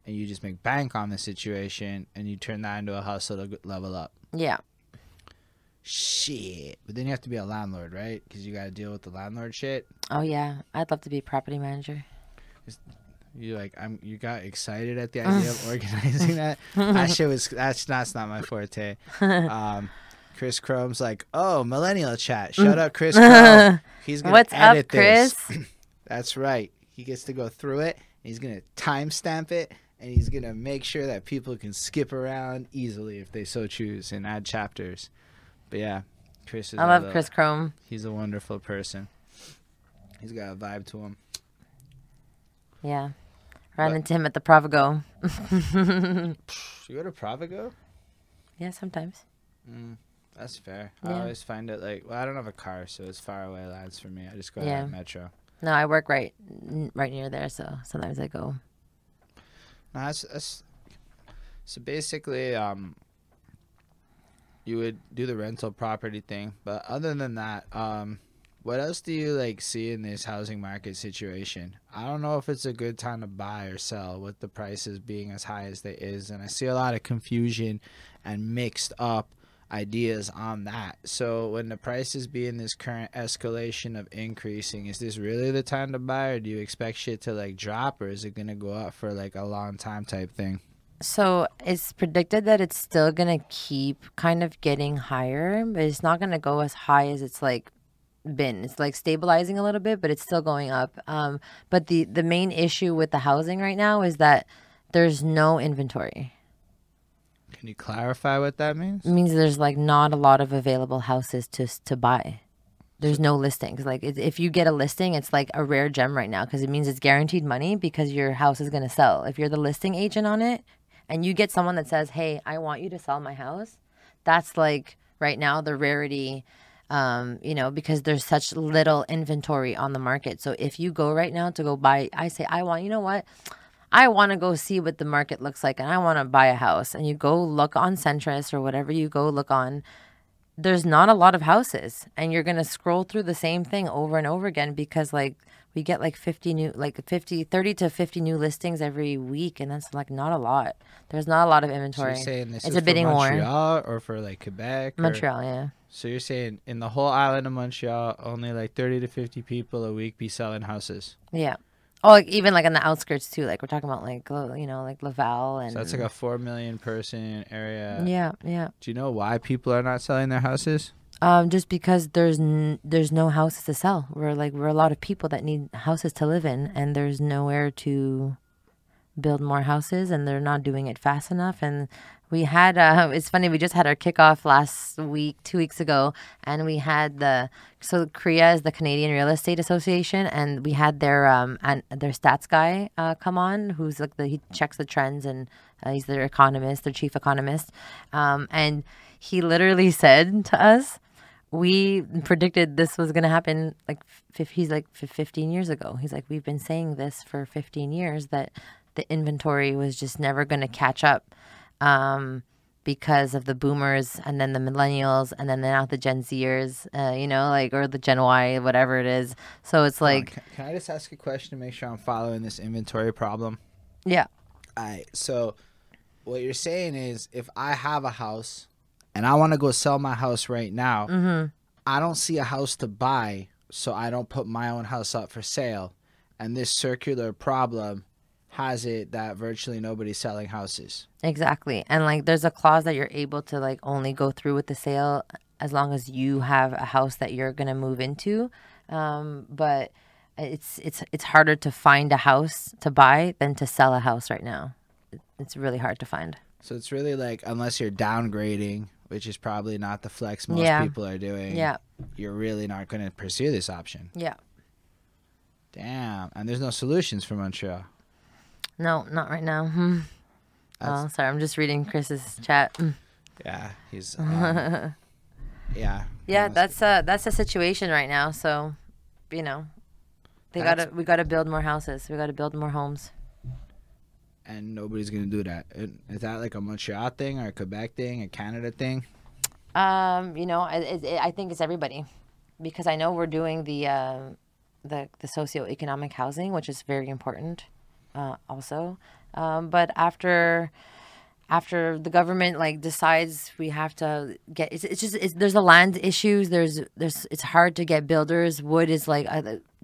and you just make bank on the situation, and you turn that into a hustle to level up. Yeah. Shit. But then you have to be a landlord, right? Because you got to deal with the landlord shit. Oh yeah. I'd love to be a property manager. You like I'm. You got excited at the idea of organizing that. That shit was. That's that's not my forte. Um, Chris Chrome's like, oh, millennial chat. Shut up, Chris Chrome. He's gonna What's up, Chris? this. That's right. He gets to go through it. He's gonna timestamp it, and he's gonna make sure that people can skip around easily if they so choose and add chapters. But yeah, Chris is. I love little- Chris Chrome. He's a wonderful person. He's got a vibe to him. Yeah. Ran into him at the Provigo. You go to Provigo? Yeah, sometimes. That's fair. I always find it like well, I don't have a car, so it's far away lads for me. I just go Yeah. to metro. No, I work right right near there, so sometimes I go. No, that's, that's so basically um you would do the rental property thing, but other than that, um what else do you like see in this housing market situation? I don't know if it's a good time to buy or sell with the prices being as high as they is, and I see a lot of confusion and mixed up ideas on that. So when the prices be in this current escalation of increasing, is this really the time to buy or do you expect shit to like drop or is it gonna go up for like a long time type thing? So it's predicted that it's still gonna keep kind of getting higher, but it's not gonna go as high as it's like been. It's like stabilizing a little bit, but it's still going up. Um, but the the main issue with the housing right now is that there's no inventory. Can you clarify what that means? It means there's like not a lot of available houses to to buy. There's no listings. Like if you get a listing, it's like a rare gem right now because it means it's guaranteed money because your house is going to sell. If you're the listing agent on it, and you get someone that says, "Hey, I want you to sell my house," that's like right now the rarity. Um, you know, because there's such little inventory on the market. So if you go right now to go buy, I say, I want, you know what? I want to go see what the market looks like and I want to buy a house. And you go look on Centris or whatever you go look on, there's not a lot of houses. And you're going to scroll through the same thing over and over again because, like, we get like 50 new, like 50, 30 to 50 new listings every week. And that's like not a lot. There's not a lot of So inventory. this It's is a bidding war. Montreal or for like Quebec? or- Montreal, yeah. So you're saying in the whole island of Montreal, only like 30 to 50 people a week be selling houses. Yeah. Oh, like even like on the outskirts too. Like we're talking about like, you know, like Laval and. So that's like a 4 million person area. Yeah, yeah. Do you know why people are not selling their houses? Um, just because there's n- there's no houses to sell. We're like we're a lot of people that need houses to live in, and there's nowhere to build more houses, and they're not doing it fast enough. And we had uh, it's funny we just had our kickoff last week, two weeks ago, and we had the so CREA is the Canadian Real Estate Association, and we had their um and their stats guy uh, come on, who's like the he checks the trends and uh, he's their economist, their chief economist, um, and he literally said to us we predicted this was going to happen like fif- he's like fif- 15 years ago he's like we've been saying this for 15 years that the inventory was just never going to catch up um, because of the boomers and then the millennials and then now the gen zers uh, you know like or the gen y whatever it is so it's like can, can I just ask a question to make sure I'm following this inventory problem? yeah All right. So what you're saying is if I have a house and I want to go sell my house right now, Mm-hmm. I don't see a house to buy, so I don't put my own house up for sale. And this circular problem has it that virtually nobody's selling houses. Exactly. And like there's a clause that you're able to like only go through with the sale as long as you have a house that you're going to move into. Um, but it's it's it's harder to find a house to buy than to sell a house right now. It's really hard to find. So it's really like unless you're downgrading, which is probably not the flex most Yeah. people are doing. Yeah. You're really not going to pursue this option. Yeah. Damn. And there's no solutions for Montreal. No, not right now. Hmm. Oh, sorry. I'm just reading Chris's chat. Mm. Yeah, he's. Um, yeah. Yeah, that's uh that's the situation right now. So, you know, they That's- gotta we gotta build more houses. We gotta build more homes. and nobody's gonna do that. Is that like a Montreal thing or a Quebec thing, a Canada thing? Um, you know, it, it, I think it's everybody, because I know we're doing the uh, the the socioeconomic housing, which is very important, uh, also. Um, but after after the government like decides we have to get it's, it's just it's, there's a land issues there's there's it's hard to get builders wood is like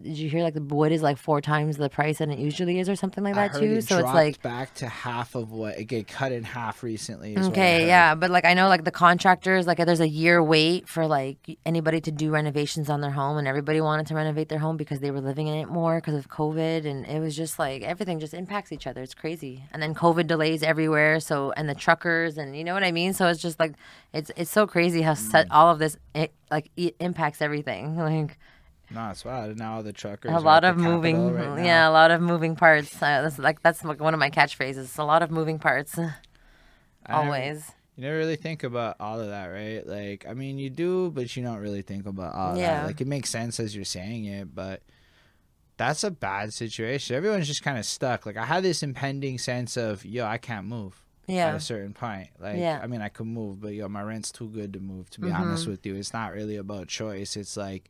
did you hear like the wood is like four times the price than it usually is or something like that too it so it's dropped like back to half of what it get cut in half recently. is what I Okay, yeah, but like I know like the contractors like there's a year wait for like anybody to do renovations on their home and everybody wanted to renovate their home because they were living in it more because of COVID and it was just like everything just impacts each other. It's crazy. And then COVID delays everywhere, so and the truckers and you know what I mean? So it's just like it's it's so crazy how set Mm. all of this it, like it impacts everything. Like No, it's wild. Now all the truckers. a lot of moving, right yeah, a lot of moving parts. Uh, that's like that's one of my catchphrases. A lot of moving parts, I never- always. You never really think about all of that, right? Like, I mean, you do, but you don't really think about all of Yeah. that. Like, it makes sense as you're saying it, but that's a bad situation. Everyone's just kind of stuck. Like, I had this impending sense of, yo, I can't move yeah. at a certain point. Like, Yeah. I mean, I could move, but yo, my rent's too good to move. To be Mm-hmm. honest with you, it's not really about choice. It's like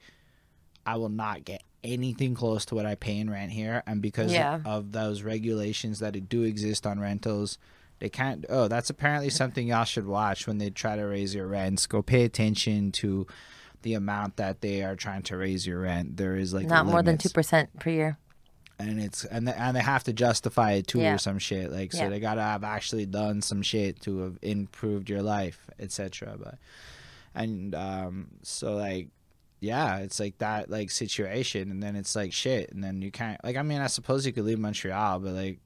I will not get anything close to what I pay in rent here, and because Yeah. of those regulations that do exist on rentals. They can't. Oh, that's apparently something y'all should watch when they try to raise your rents. Go pay attention to the amount that they are trying to raise your rent. There is like not more than two percent per year. and it's and they, and they have to justify it too Yeah. or some shit like so Yeah. they gotta have actually done some shit to have improved your life etc but and um so like yeah it's like that like situation and then it's like shit and then you can't like i mean i suppose you could leave montreal but like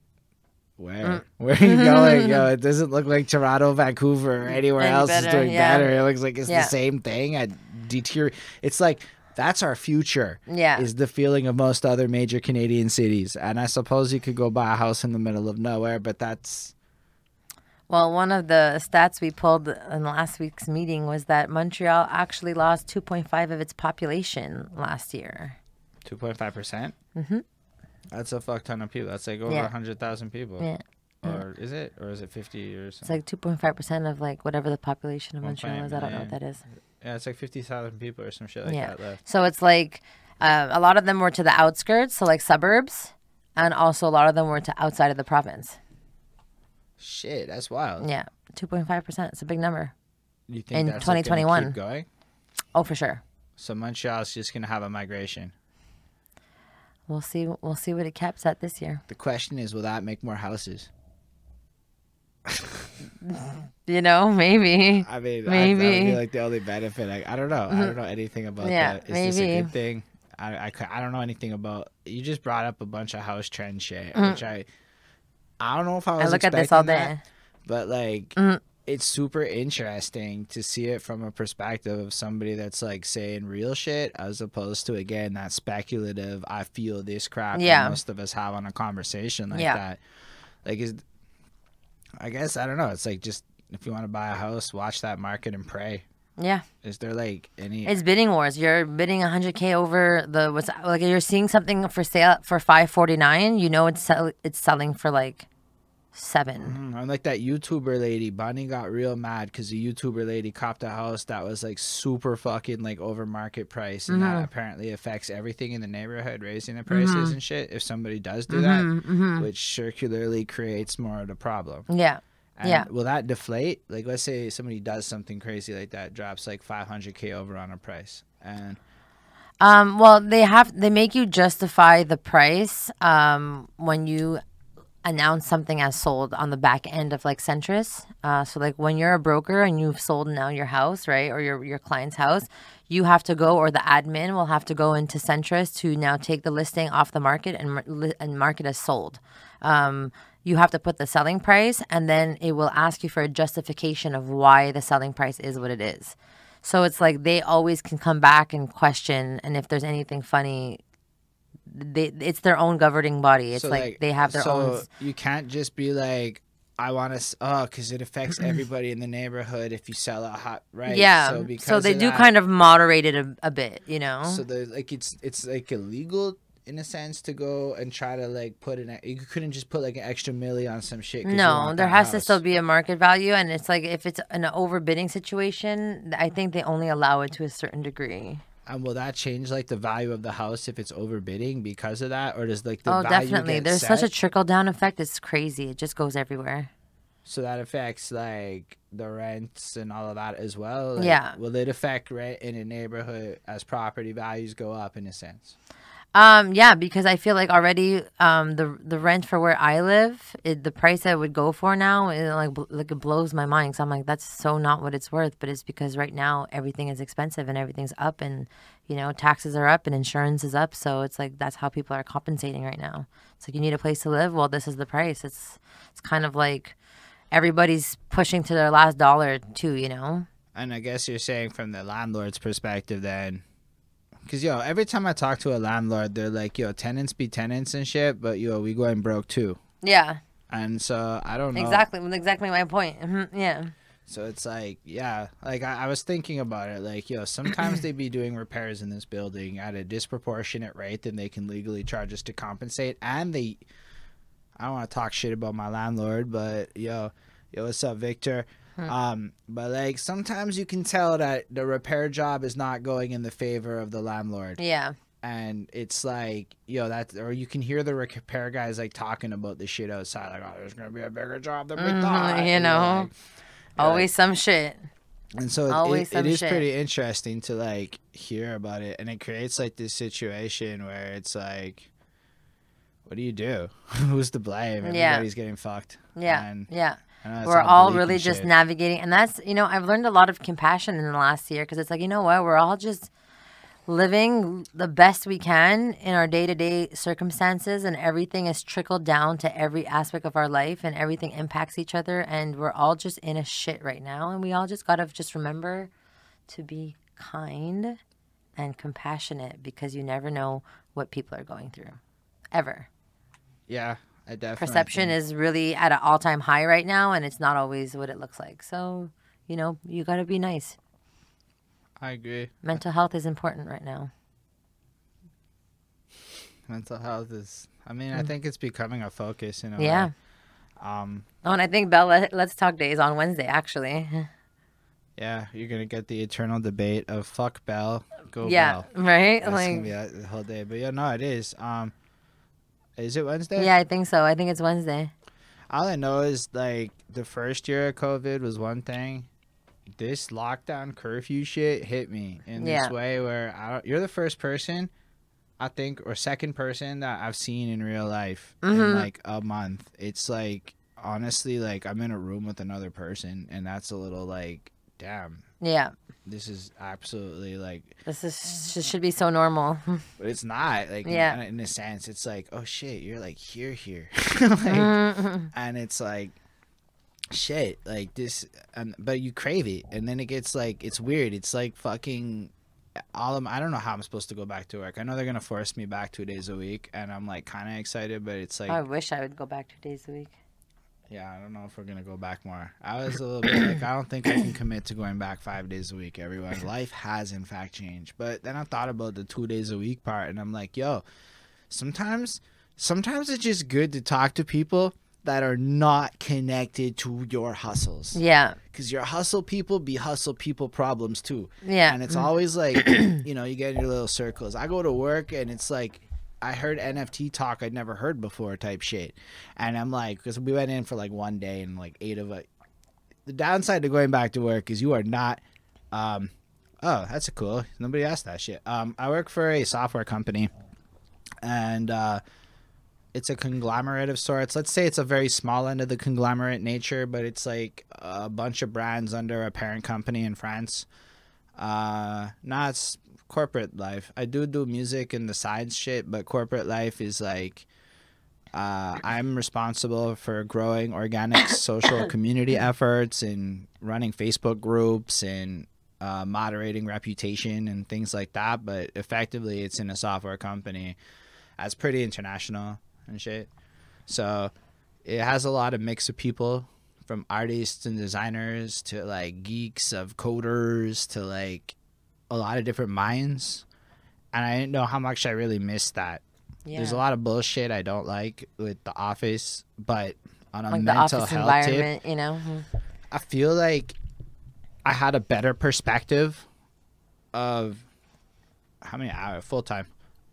where Mm. where are you going yo it doesn't look like toronto vancouver or anywhere Any else is doing yeah. better it looks like it's Yeah. the same thing at deteriorate it's like that's our future Yeah, is the feeling of most other major Canadian cities. And I suppose you could go buy a house in the middle of nowhere, but that's Well, one of the stats we pulled in last week's meeting was that Montreal actually lost 2.5 of its population last year. 2.5%. Mm-hmm. That's a fuck ton of people. That's like over Yeah. 100,000 people. Yeah. Or is it? Or is it 50 or something? It's like 2.5% of like whatever the population of Montreal 1.8 is. I don't know what that is. yeah, it's like 50,000 people or some shit like Yeah. that left. So it's like uh, a lot of them were to the outskirts, so like suburbs, and also a lot of them were to outside of the province. Shit, that's wild. Yeah, 2.5%. It's a big number. You think In that's 2021. keep going? Oh, for sure. So Montreal's just going to have a migration. We'll see. We'll see what it caps at this year. The question is, will that make more houses? You know, maybe. I mean, I, that would Maybe. Be like the only benefit. I, I don't know. I don't know anything about Yeah, that. Is this a good thing? I, I, I don't know anything about. You just brought up a bunch of house trend shit, mm. which I I don't know if I was. Mm. I look at this all day. that, but like Mhm. it's super interesting to see it from a perspective of somebody that's like saying real shit as opposed to again that speculative. I feel this crap. Yeah. that most of us have on a conversation like Yeah. that. Like is, I guess I don't know. It's like just if you want to buy a house, watch that market and pray. Yeah. Is there like any? It's bidding wars. You're bidding 100k over the what's like you're seeing something for sale for 549. You know it's sell, it's selling for like seven. Mm, I'm like that YouTuber lady. Bonnie got real mad because the YouTuber lady copped a house that was like super fucking like over market price, and Mm-hmm. that apparently affects everything in the neighborhood, raising the prices Mm-hmm. and shit. If somebody does do that, which circularly creates more of the problem. Yeah. And Yeah. Will that deflate? Like, let's say somebody does something crazy like that, drops like 500k over on a price, and Um, well, they have they make you justify the price um, when you announce something as sold on the back end of like Centris. Uh, so like when you're a broker and you've sold now your house, right, or your your client's house, you have to go, or the admin will have to go into Centris to now take the listing off the market and and mark it as sold. Um, you have to put the selling price, and then it will ask you for a justification of why the selling price is what it is. So it's like they always can come back and question, and if there's anything funny, they it's their own governing body. It's So, like, they have their so own. You can't just be like, I want to, oh, because it affects everybody in the neighborhood if you sell a hot, right? Yeah, So, so, they do that- kind of moderate it a, a bit, you know. So the like it's it's like illegal in a sense to go and try to like put an you couldn't just put like an extra milli on some shit. no, there has to still be a market value, and it's like if it's an overbidding situation, I mm. think they only allow it to a certain degree. And will that change like the value of the house if it's overbidding because of that, or does like the oh, definitely. There's such a trickle down effect. It's crazy. It just goes everywhere. so that affects like the rents and all of that as well. Like, Yeah. Will it affect rent in a neighborhood as property values go up in a sense? Um, yeah, because I feel like already um the the rent for where I live, it, the price I would go for now, it like bl- like it blows my mind. So I'm like, that's so not what it's worth. But it's because right now everything is expensive and everything's up, and you know taxes are up and insurance is up. So it's like that's how people are compensating right now. It's like you need a place to live. Well, this is the price. It's it's kind of like everybody's pushing to their last dollar too. You know. And I guess you're saying from the landlord's perspective, then cause yo, every time I talk to a landlord, they're like, yo, tenants be tenants and shit, but yo, we going broke too. Yeah, And so I don't know. exactly. Exactly my point. Mhm, Yeah. So it's like, yeah, like I, I was thinking about it. Like, yo, sometimes they be doing repairs in this building at a disproportionate rate than they can legally charge us to compensate. And they, I don't want to talk shit about my landlord, but yo, yo, what's up, Victor? Um, but like sometimes you can tell that the repair job is not going in the favor of the landlord Yeah. and it's like yo that or you can hear the repair guys like talking about the shit outside like oh there's gonna be a bigger job than we Mhm, thought you know. like, Always some shit. and so it- Always it, it is shit. pretty interesting to like hear about it and it creates like this situation where it's like what do you do who's to blame Yeah. everybody's getting fucked Yeah. And yeah. We're all really just shit. navigating, and that's you know I've learned a lot of compassion in the last year because it's like you know what we're all just living the best we can in our day to day circumstances, and everything is trickled down to every aspect of our life, and everything impacts each other, and we're all just in a shit right now, and we all just gotta just remember to be kind and compassionate because you never know what people are going through, ever. yeah perception think- is really at an all-time high right now and it's not always what it looks like. So you know you got to be nice. I agree. Mental health is important right now. Mental health is I mean I think it's becoming a focus You Mm. yeah. um oh and i think bella let's talk days on wednesday actually. Yeah you're gonna get the eternal debate of fuck Bell go yeah Bell right? That's gonna like be a, the whole day. But yeah, no, it is. Um, is it Wednesday? yeah i think so i think it's wednesday All I know is like the first year of COVID was one thing. This lockdown curfew shit hit me in this Yeah. way where I don't, you're the first person, I think, or second person that I've seen in real life in Mhm. like a month. It's like honestly, like I'm in a room with another person, and that's a little like, damn, yeah this is absolutely like this is this should be so normal But it's not like Yeah. in, in a sense. It's like oh shit, you're like here here, like, Mhm. and it's like shit, like this, and but you crave it, and then it gets like it's weird. It's like fucking all of, I don't know how I'm supposed to go back to work. I know they're gonna force me back two days a week, and I'm like kind of excited, but it's like i wish i would go back two days a week yeah, I don't know if we're gonna go back more. I was a little bit like, I don't think I can commit to going back five days a week. Everyone, life has in fact changed. But then I thought about the two days a week part, and I'm like, yo, sometimes, sometimes it's just good to talk to people that are not connected to your hustles, yeah because your hustle people be hustle people problems too. yeah And it's mm. always like, you know, you get in your little circles. I go to work and it's like, I heard NFT talk I'd never heard before type shit. And I'm like, because we went in for like one day and like eight of it. The downside to going back to work is you are not, um, oh, that's a cool. Nobody asked that shit. Um, I work for a software company and, uh, it's a conglomerate of sorts. Let's say it's a very small end of the conglomerate nature, but it's like a bunch of brands under a parent company in France. Uh, it's corporate life. I do do music and the sides shit, but corporate life is like, uh, I'm responsible for growing organic social community efforts and running Facebook groups and uh, moderating reputation and things like that. But effectively, it's in a software company. That's pretty international and shit. So it has a lot of mix of people from artists and designers to like geeks of coders to like a lot of different minds. And I didn't know how much I really missed that. yeah There's a lot of bullshit I don't like with the office, but on a like mental health tip, you know Mhm. I feel like I had a better perspective of how many hours full time,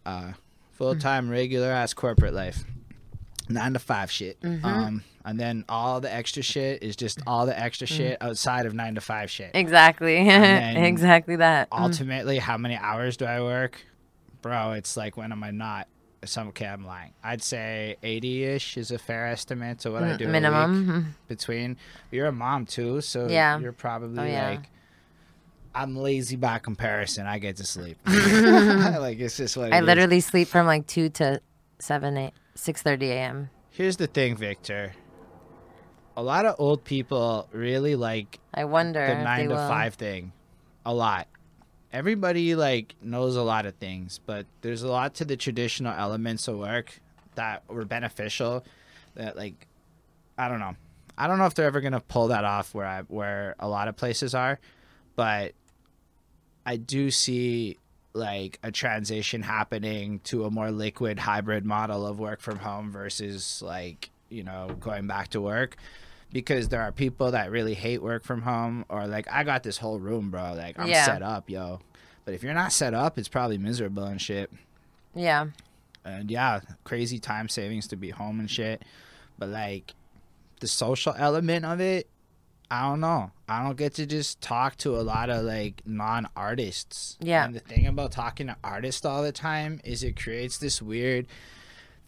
uh, full time regular ass corporate life, nine to five shit. Mm-hmm. Um, and then all the extra shit is just all the extra Mm. shit outside of nine to five shit. exactly exactly that Mm. Ultimately, how many hours do I work, bro? It's like when am I not? Some okay, I'm lying. I'd say 80-ish is a fair estimate to what I Mm, do a week minimum Mhm. between you're a mom too so Yeah. you're probably Oh, yeah. like i'm lazy by comparison i get to sleep like it's just what it i is. literally sleep from like 2 to 7 8 6 30 a.m here's the thing victor a lot of old people really like i wonder the nine to will. five thing a lot everybody like knows a lot of things, but there's a lot to the traditional elements of work that were beneficial. That like, I don't know. I don't know if they're ever gonna pull that off where I where a lot of places are, but I do see like a transition happening to a more liquid hybrid model of work from home versus like you know going back to work? Because there are people that really hate work from home or like I got this whole room bro. Like I'm Yeah. set up yo. But if you're not set up it's probably miserable and shit. Yeah. and yeah crazy time savings to be home and shit. But like the social element of it I don't know. I don't get to just talk to a lot of like non-artists. Yeah. And the thing about talking to artists all the time is it creates this weird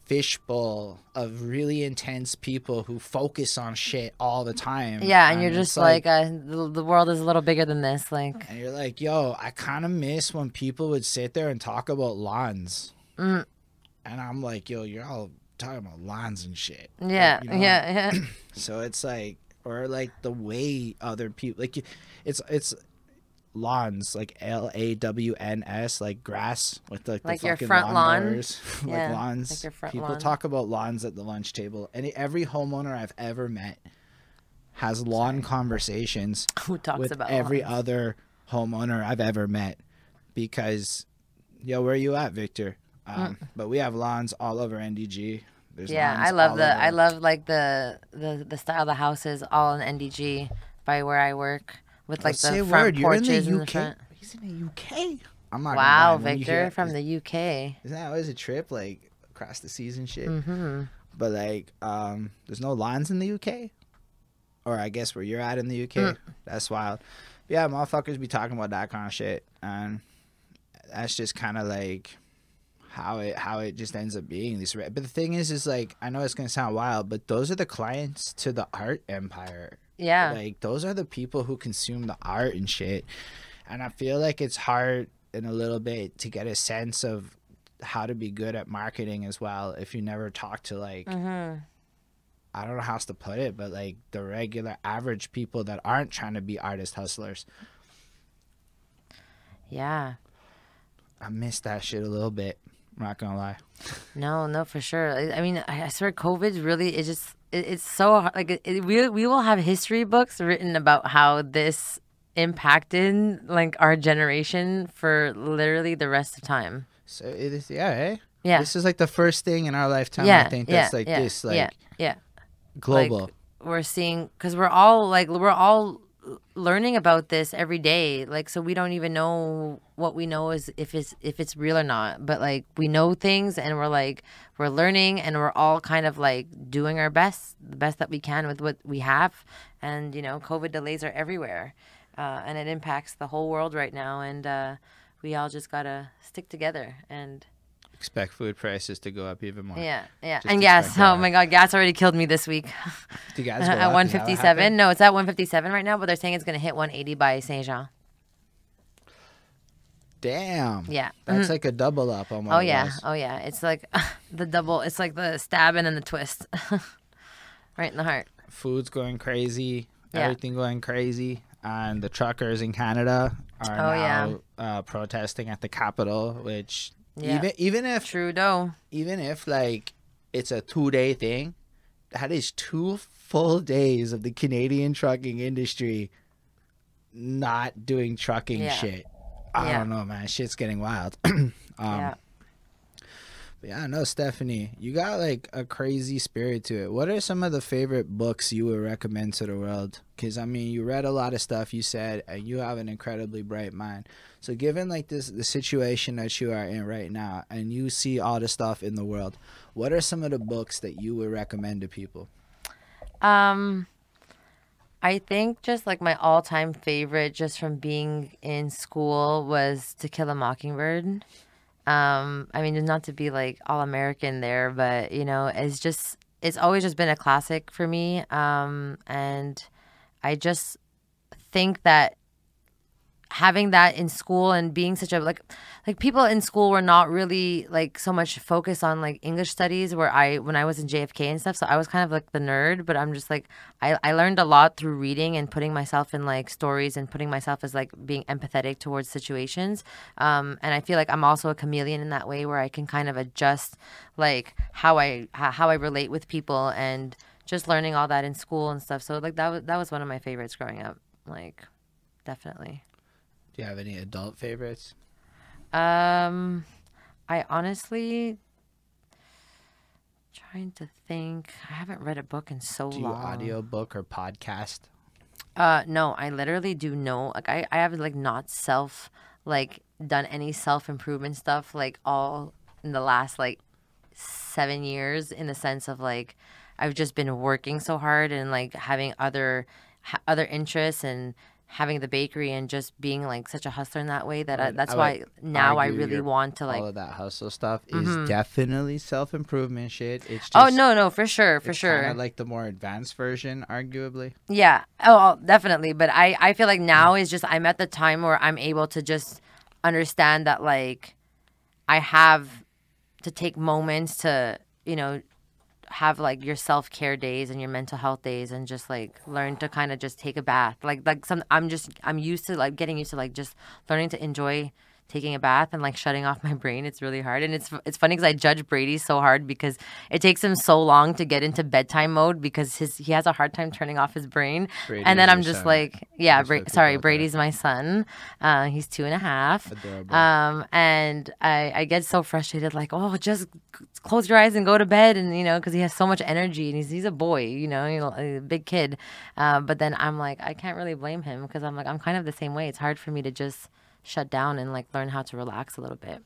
fishbowl of really intense people who focus on shit all the time. Yeah, and you're just like, uh, the, the world is a little bigger than this. Like, and you're like, yo, I kind of miss when people would sit there and talk about lawns. Mm. And I'm like, yo, you're all talking about lawns and shit. Like, yeah, you know? yeah, yeah. So it's like, or like the way other people, like, you- it's it's lawns, like L A W N S, like grass with like, Like the fucking front lawn? like Yeah, lawns. like your front people lawn. talk about lawns at the lunch table, and every homeowner I've ever met has lawn conversations Who talks with about every lawns? other homeowner I've ever met because yo, where you at, Victor? Um, But we have lawns all over NDG. There's. Yeah, I love the I love like the the the style of the houses all in NDG by where I work with like Let's the front word. You're in porches the in the front. He's in the UK. I'm not. Wow, gonna lie, when you Victor from the UK. Isn't that always a trip like across the seas and shit? hmm But like, um, there's no lines in the UK, or I guess where you're at in the UK. Mm. That's wild. But yeah, motherfuckers be talking about that kind of shit, and that's just kind of like how it how it just ends up being this but the thing is, is like I know it's gonna sound wild, but those are the clients to the art empire. Yeah. Like those are the people who consume the art and shit. And I feel like it's hard in a little bit to get a sense of how to be good at marketing as well if you never talk to like hmm I don't know how else to put it, but like the regular average people that aren't trying to be artist hustlers. Yeah. I miss that shit a little bit. I'm not gonna lie. No, no, for sure. I, I mean, I, I swear, COVID really it just it, it's so hard. Like it, it, we we will have history books written about how this impacted like our generation for literally the rest of time. So it is yeah, eh? Yeah. This is like the first thing in our lifetime yeah, I think yeah, that's like yeah, this like yeah, yeah. global. we're seeing because we're all like we're all learning about this every day like so we don't even know what we know is if it's if it's real or not but like we know things and we're like we're learning and we're all kind of like doing our best the best that we can with what we have. And you know covid delays are everywhere uh, and it impacts the whole world right now. And uh, we all just gotta stick together and Expect food prices to go up even more. yeah yeah Just and gas oh my god gas already killed me this week Do you guys go at 157. No, it's at 157 right now, but they're saying it's going to hit 180 by Saint Jean. Damn. Yeah. That's like a double up on what Oh yeah. Oh yeah. It's like the double. It's like the stabbing and the twist, right in the heart. Food's going crazy. Yeah. Everything going crazy. And the truckers in Canada are Oh, yeah. now uh, protesting at the Capitol, which Yeah. even even if Trudeau. even if like it's a two day thing, that is two full days of the Canadian trucking industry not doing trucking Yeah. shit. I Yeah. don't know, man. Shit's getting wild. um, yeah. Yeah, no, Stephanie, you got like a crazy spirit to it. What are some of the favorite books you would recommend to the world? Because I mean, you read a lot of stuff. You said, and you have an incredibly bright mind. So, given like this the situation that you are in right now, and you see all the stuff in the world, what are some of the books that you would recommend to people? Um, I think just like my all-time favorite, just from being in school, was To Kill a Mockingbird. Um, I mean, not to be like all American there, but you know, it's just it's always just been a classic for me. Um, and I just think that having that in school and being such a like like people in school were not really like so much focused on like English studies where I when I was in JFK and stuff. So I was kind of like the nerd but I'm just like I, I learned a lot through reading and putting myself in like stories and putting myself as like being empathetic towards situations. Um, and I feel like I'm also a chameleon in that way where I can kind of adjust like how I how I relate with people and just learning all that in school and stuff. So like that was that was one of my favorites growing up like definitely Do you have any adult favorites? um, I honestly trying to think. I haven't read a book in so Do you long. audio book or podcast? Uh, no, I literally do know. Like, I I have like not self like done any self improvement stuff like all in the last like seven years in the sense of like I've just been working so hard and like having other ha- other interests and having the bakery and just being like such a hustler in that way that I, that's I why would now I really want to like All of that hustle stuff is mm-hmm. definitely self improvement shit. It's oh, just oh no no for sure for sure like the more advanced version, arguably. Yeah. Oh, oh, definitely. But I, I feel like now is just I'm at the time where I'm able to just understand that like I have to take moments to, you know, have like your self care days and your mental health days and just like learn to kind of just take a bath. Like like some I'm just I'm used to like getting used to like just learning to enjoy taking a bath and like shutting off my brain. It's really hard. And it's it's funny cuz I judge Brady so hard because it takes him so long to get into bedtime mode because his he has a hard time turning off his brain. Brady and then I'm just son. like, yeah, Bra- sorry. Brady's my son. Uh, he's two and a half. Adorable. Um, and I, I get so frustrated, like, oh, just close your eyes and go to bed, and you know, because he has so much energy, and he's he's a boy, you know, you know, a big kid. Uh, but then I'm like, I can't really blame him because I'm like, I'm kind of the same way. It's hard for me to just shut down and like learn how to relax a little bit.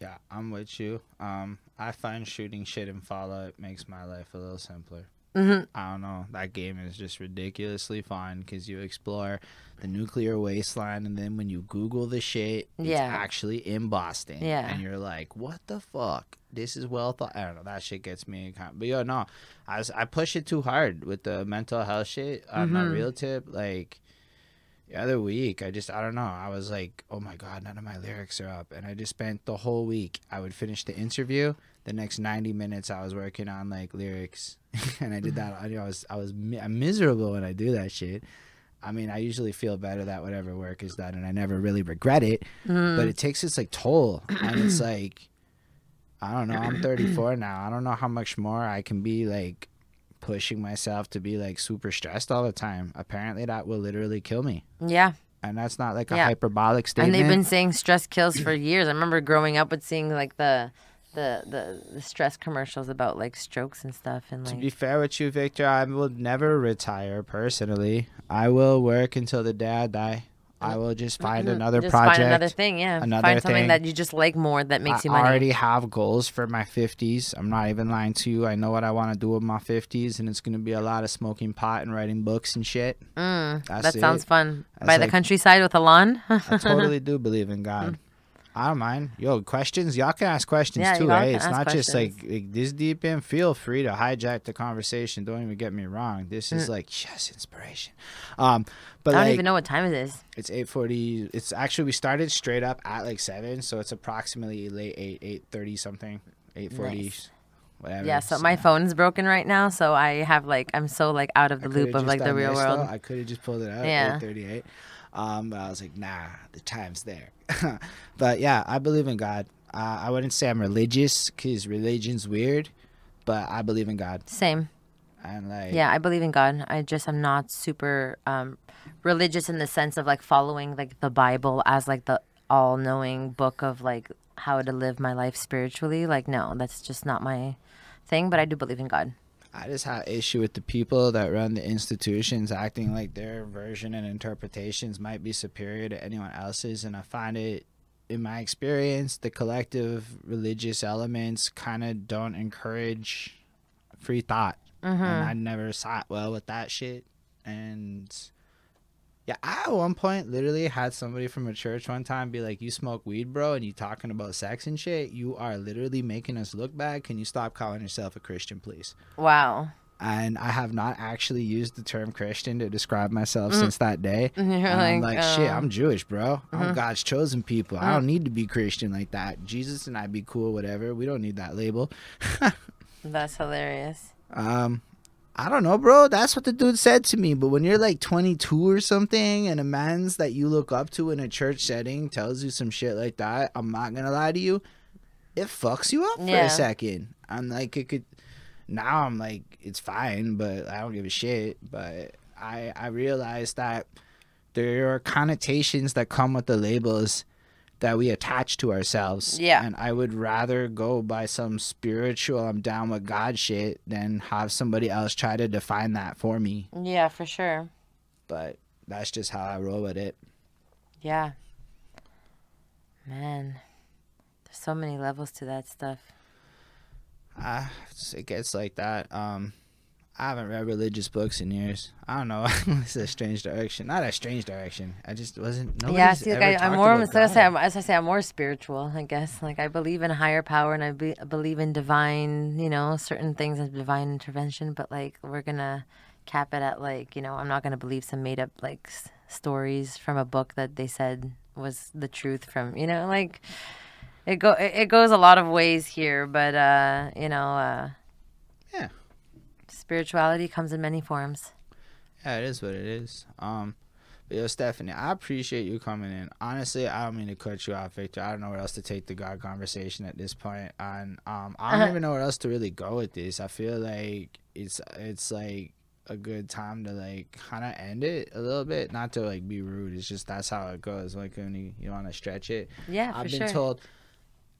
Yeah, I'm with you. Um, I find shooting shit in Fallout makes my life a little simpler. Mhm. I don't know. That game is just ridiculously fun because you explore the nuclear wasteland, and then when you Google the shit, it's Yeah. actually in Boston. Yeah. and you're like, what the fuck? This is well thought. I don't know. That shit gets me. Kind but yeah, no, I was, I push it too hard with the mental health shit on my Mhm. real tip. Like the other week, I just I don't know. I was like, oh my god, none of my lyrics are up, and I just spent the whole week. I would finish the interview. The next ninety minutes, I was working on like lyrics, and I did that. I, I was I was mi- miserable when I do that shit. I mean, I usually feel better that whatever work is done, and I never really regret it. Mm-hmm. But it takes its like toll, and it's like, I don't know. I'm 34 now. I don't know how much more I can be like pushing myself to be like super stressed all the time. Apparently, that will literally kill me Yeah. and that's not like a Yeah. hyperbolic statement. And they've been saying stress kills for years. I remember growing up with seeing like the the the, the stress commercials about like strokes and stuff and like to be fair with you, Victor, I will never retire personally. I will work until the day I die. I will just find another just project. find another thing, yeah. another find something thing. that you just like more that makes I you money. I already have goals for my 50s. I'm not even lying to you. I know what I want to do with my 50s, and it's going to be a lot of smoking pot and writing books and shit. Mm, that sounds fun. That's By the countryside with a lawn. I totally do believe in God. I don't mind. Yo, questions? Y'all can ask questions Yeah, too, y'all eh? It's not just like, like this deep in. Feel free to hijack the conversation. Don't even get me wrong. This is like yes, inspiration. Um, but Mm. I don't like even know what time it is. it's eight forty. It's actually we started straight up at like seven, so it's approximately late eight, eight thirty something, eight forty, Nice. whatever. Yeah, so my phone's broken right now, so I have like I'm so like out of the loop of like the real world. I could have just pulled it out. Yeah. Eight thirty-eight. Um, but I was like, nah, the time's there. but yeah, I believe in God. Uh, I wouldn't say I'm religious because religion's weird, but I believe in God. Same. And like, Yeah, I believe in God. I just am not super um religious in the sense of like following like the Bible as like the all-knowing book of like how to live my life spiritually. Like no, that's just not my thing, but I do believe in God. I just have issue with the people that run the institutions acting like their version and interpretations might be superior to anyone else's, and I find it. In my experience, the collective religious elements kind of don't encourage free thought. Mm-hmm. and I never sat well with that shit. And yeah, I at one point literally had somebody from a church one time be like, "You smoke weed, bro, and you talking about sex and shit. You are literally making us look bad. Can you stop calling yourself a Christian, please?" Wow. and I have not actually used the term Christian to describe myself since that day. Mm. You're And I'm like, like, shit, oh. I'm Jewish, bro. Mm-hmm. I'm God's chosen people. I don't need to be Christian like that. Jesus and I be cool, whatever. We don't need that label. That's hilarious. Um, I don't know, bro. That's what the dude said to me. But when you're like 22 or something, and a man's that you look up to in a church setting tells you some shit like that, I'm not gonna lie to you, it fucks you up for Yeah. a second. I'm like, it could. Now I'm like, it's fine, but I don't give a shit. But I I realized that there are connotations that come with the labels that we attach to ourselves. Yeah. And I would rather go by some spiritual, I'm down with God shit than have somebody else try to define that for me. Yeah, for sure. But that's just how I roll with it. Yeah. Man, there's so many levels to that stuff. I, it gets like that. Um, I haven't read religious books in years. I don't know. it's a strange direction. Not a strange direction. I just wasn't. yeah, see, like I, I'm more, as I, say, I'm, as I say, I'm more spiritual, I guess. Like I believe in higher power and I be, believe in divine, you know, certain things and divine intervention. But like, we're gonna cap it at like, you know, I'm not gonna believe some made up like s- stories from a book that they said was the truth from, you know, like it go it, it goes a lot of ways here. But uh, you know, uh, Yeah. Spirituality comes in many forms. Yeah, it is what it is. Um, but yo, Stephanie, I appreciate you coming in. Honestly, I don't mean to cut you off, Victor. I don't know where else to take the God conversation at this point, and um, I don't Uh-huh. even know where else to really go with this. I feel like it's it's like a good time to like kind of end it a little bit, not to like be rude. It's just that's how it goes. Like when you, you want to stretch it. Yeah, I've been sure. told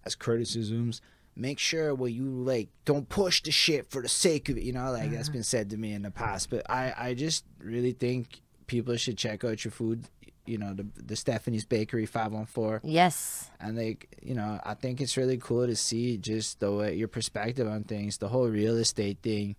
as criticisms, make sure when you like don't push the shit for the sake of it. You know, like that's Uh-huh. been said to me in the past. But I I just really think people should check out your food. You know, the the Stephanie's Bakery five one four, yes. and like you know, I think it's really cool to see just the way your perspective on things. The whole real estate thing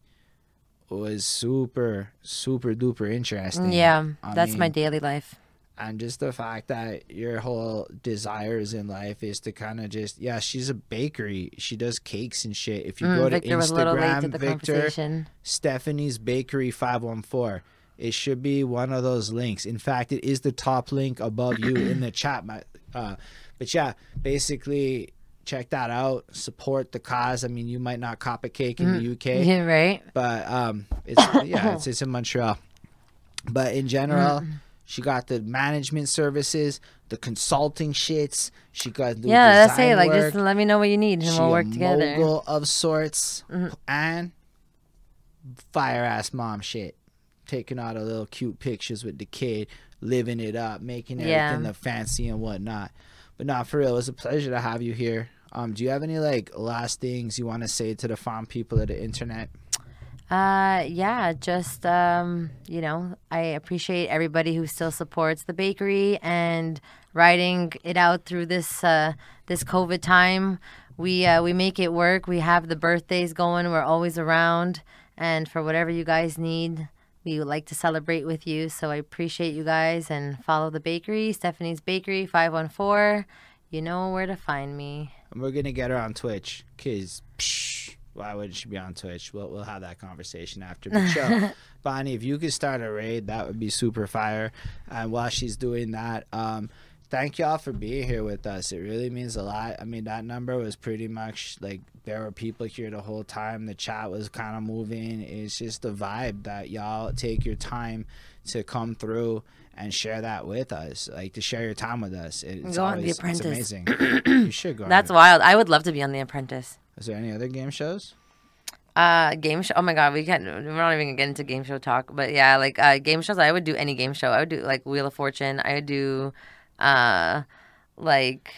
was super super duper interesting. Yeah, I that's my daily life. And just the fact that your whole desires in life is to kind of just yeah she's a bakery. She does cakes and shit. If you Mm, go to Victor was a little late instagram to victor stephanie's bakery 514 it should be one of those links. In fact it is the top link above you in the chat my, uh, but yeah basically check that out. Support the cause. I mean you might not cop a cake in the uk Mm. Yeah, right. but um it's yeah it's, it's in montreal. But in general Mm. She got the management services the consulting shits she got the Yeah, that's it. Like, work. just let me know what you need, and she we'll work together. Mm-hmm. mogul of sorts and fire ass mom shit taking all the little cute pictures with the kid living it up making everything Yeah. look fancy and whatnot but not for real it was a pleasure to have you here um do you have any like last things you want to say to the farm people of the internet Uh, yeah, just um, you know, I appreciate everybody who still supports the bakery and riding it out through this uh this COVID time. We uh, we make it work. We have the birthdays going. We're always around, and for whatever you guys need, we would like to celebrate with you. So I appreciate you guys and follow the bakery, Stephanie's Bakery, five one four. You know where to find me. and we're gonna get her on twitch because why wouldn't she be on twitch? We'll, we'll have that conversation after the show. bonnie if you could start a raid that would be super fire. And while she's doing that um thank y'all for being here with us. It really means a lot. I mean that number was pretty much like there were people here the whole time. The chat was kind of moving. It's just the vibe that y'all take your time to come through and share that with us like to share your time with us. It- it's Go on The always Apprentice. amazing. You should go on. That's wild. I would love to be on The Apprentice. Is there any other game shows? Uh, game show. Oh my god, we can't. We're not even gonna get into game show talk. But yeah, like uh, game shows. I would do any game show. I would do like Wheel of Fortune. I would do, uh, like,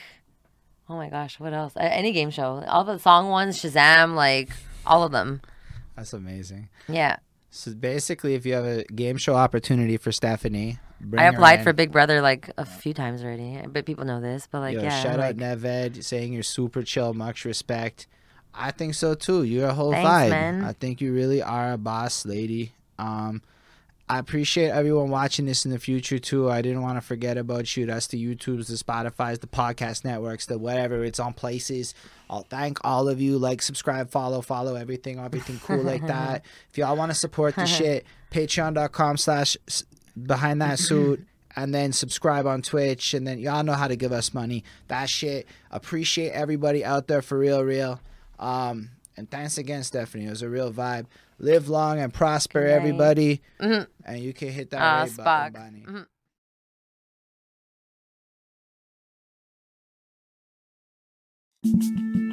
oh my gosh, what else? Uh, any game show. All the song ones, Shazam, like all of them. That's amazing. Yeah, So basically, if you have a game show opportunity for Stephanie, bring I applied for Big Brother like a few times already. But people know this. But like, Yo, yeah, shout like, out Neved saying you're super chill, much respect. I think so too. You're a whole Thanks, vibe. man. I think you really are a boss lady. Um, I appreciate everyone watching this in the future too. I didn't want to forget about you. That's the YouTubes, the Spotify's, the podcast networks, the whatever. It's on places. I'll thank all of you. Like, subscribe, follow, follow everything, everything cool like that. If y'all want to support the shit, patreon.com slash behind that suit. And then subscribe on Twitch, and then y'all know how to give us money. That shit. Appreciate everybody out there for real, real. Um, and thanks again, Stephanie. It was a real vibe. Live long and prosper, everybody. Mhm. And you can hit that rate button. Bonnie. Mhm.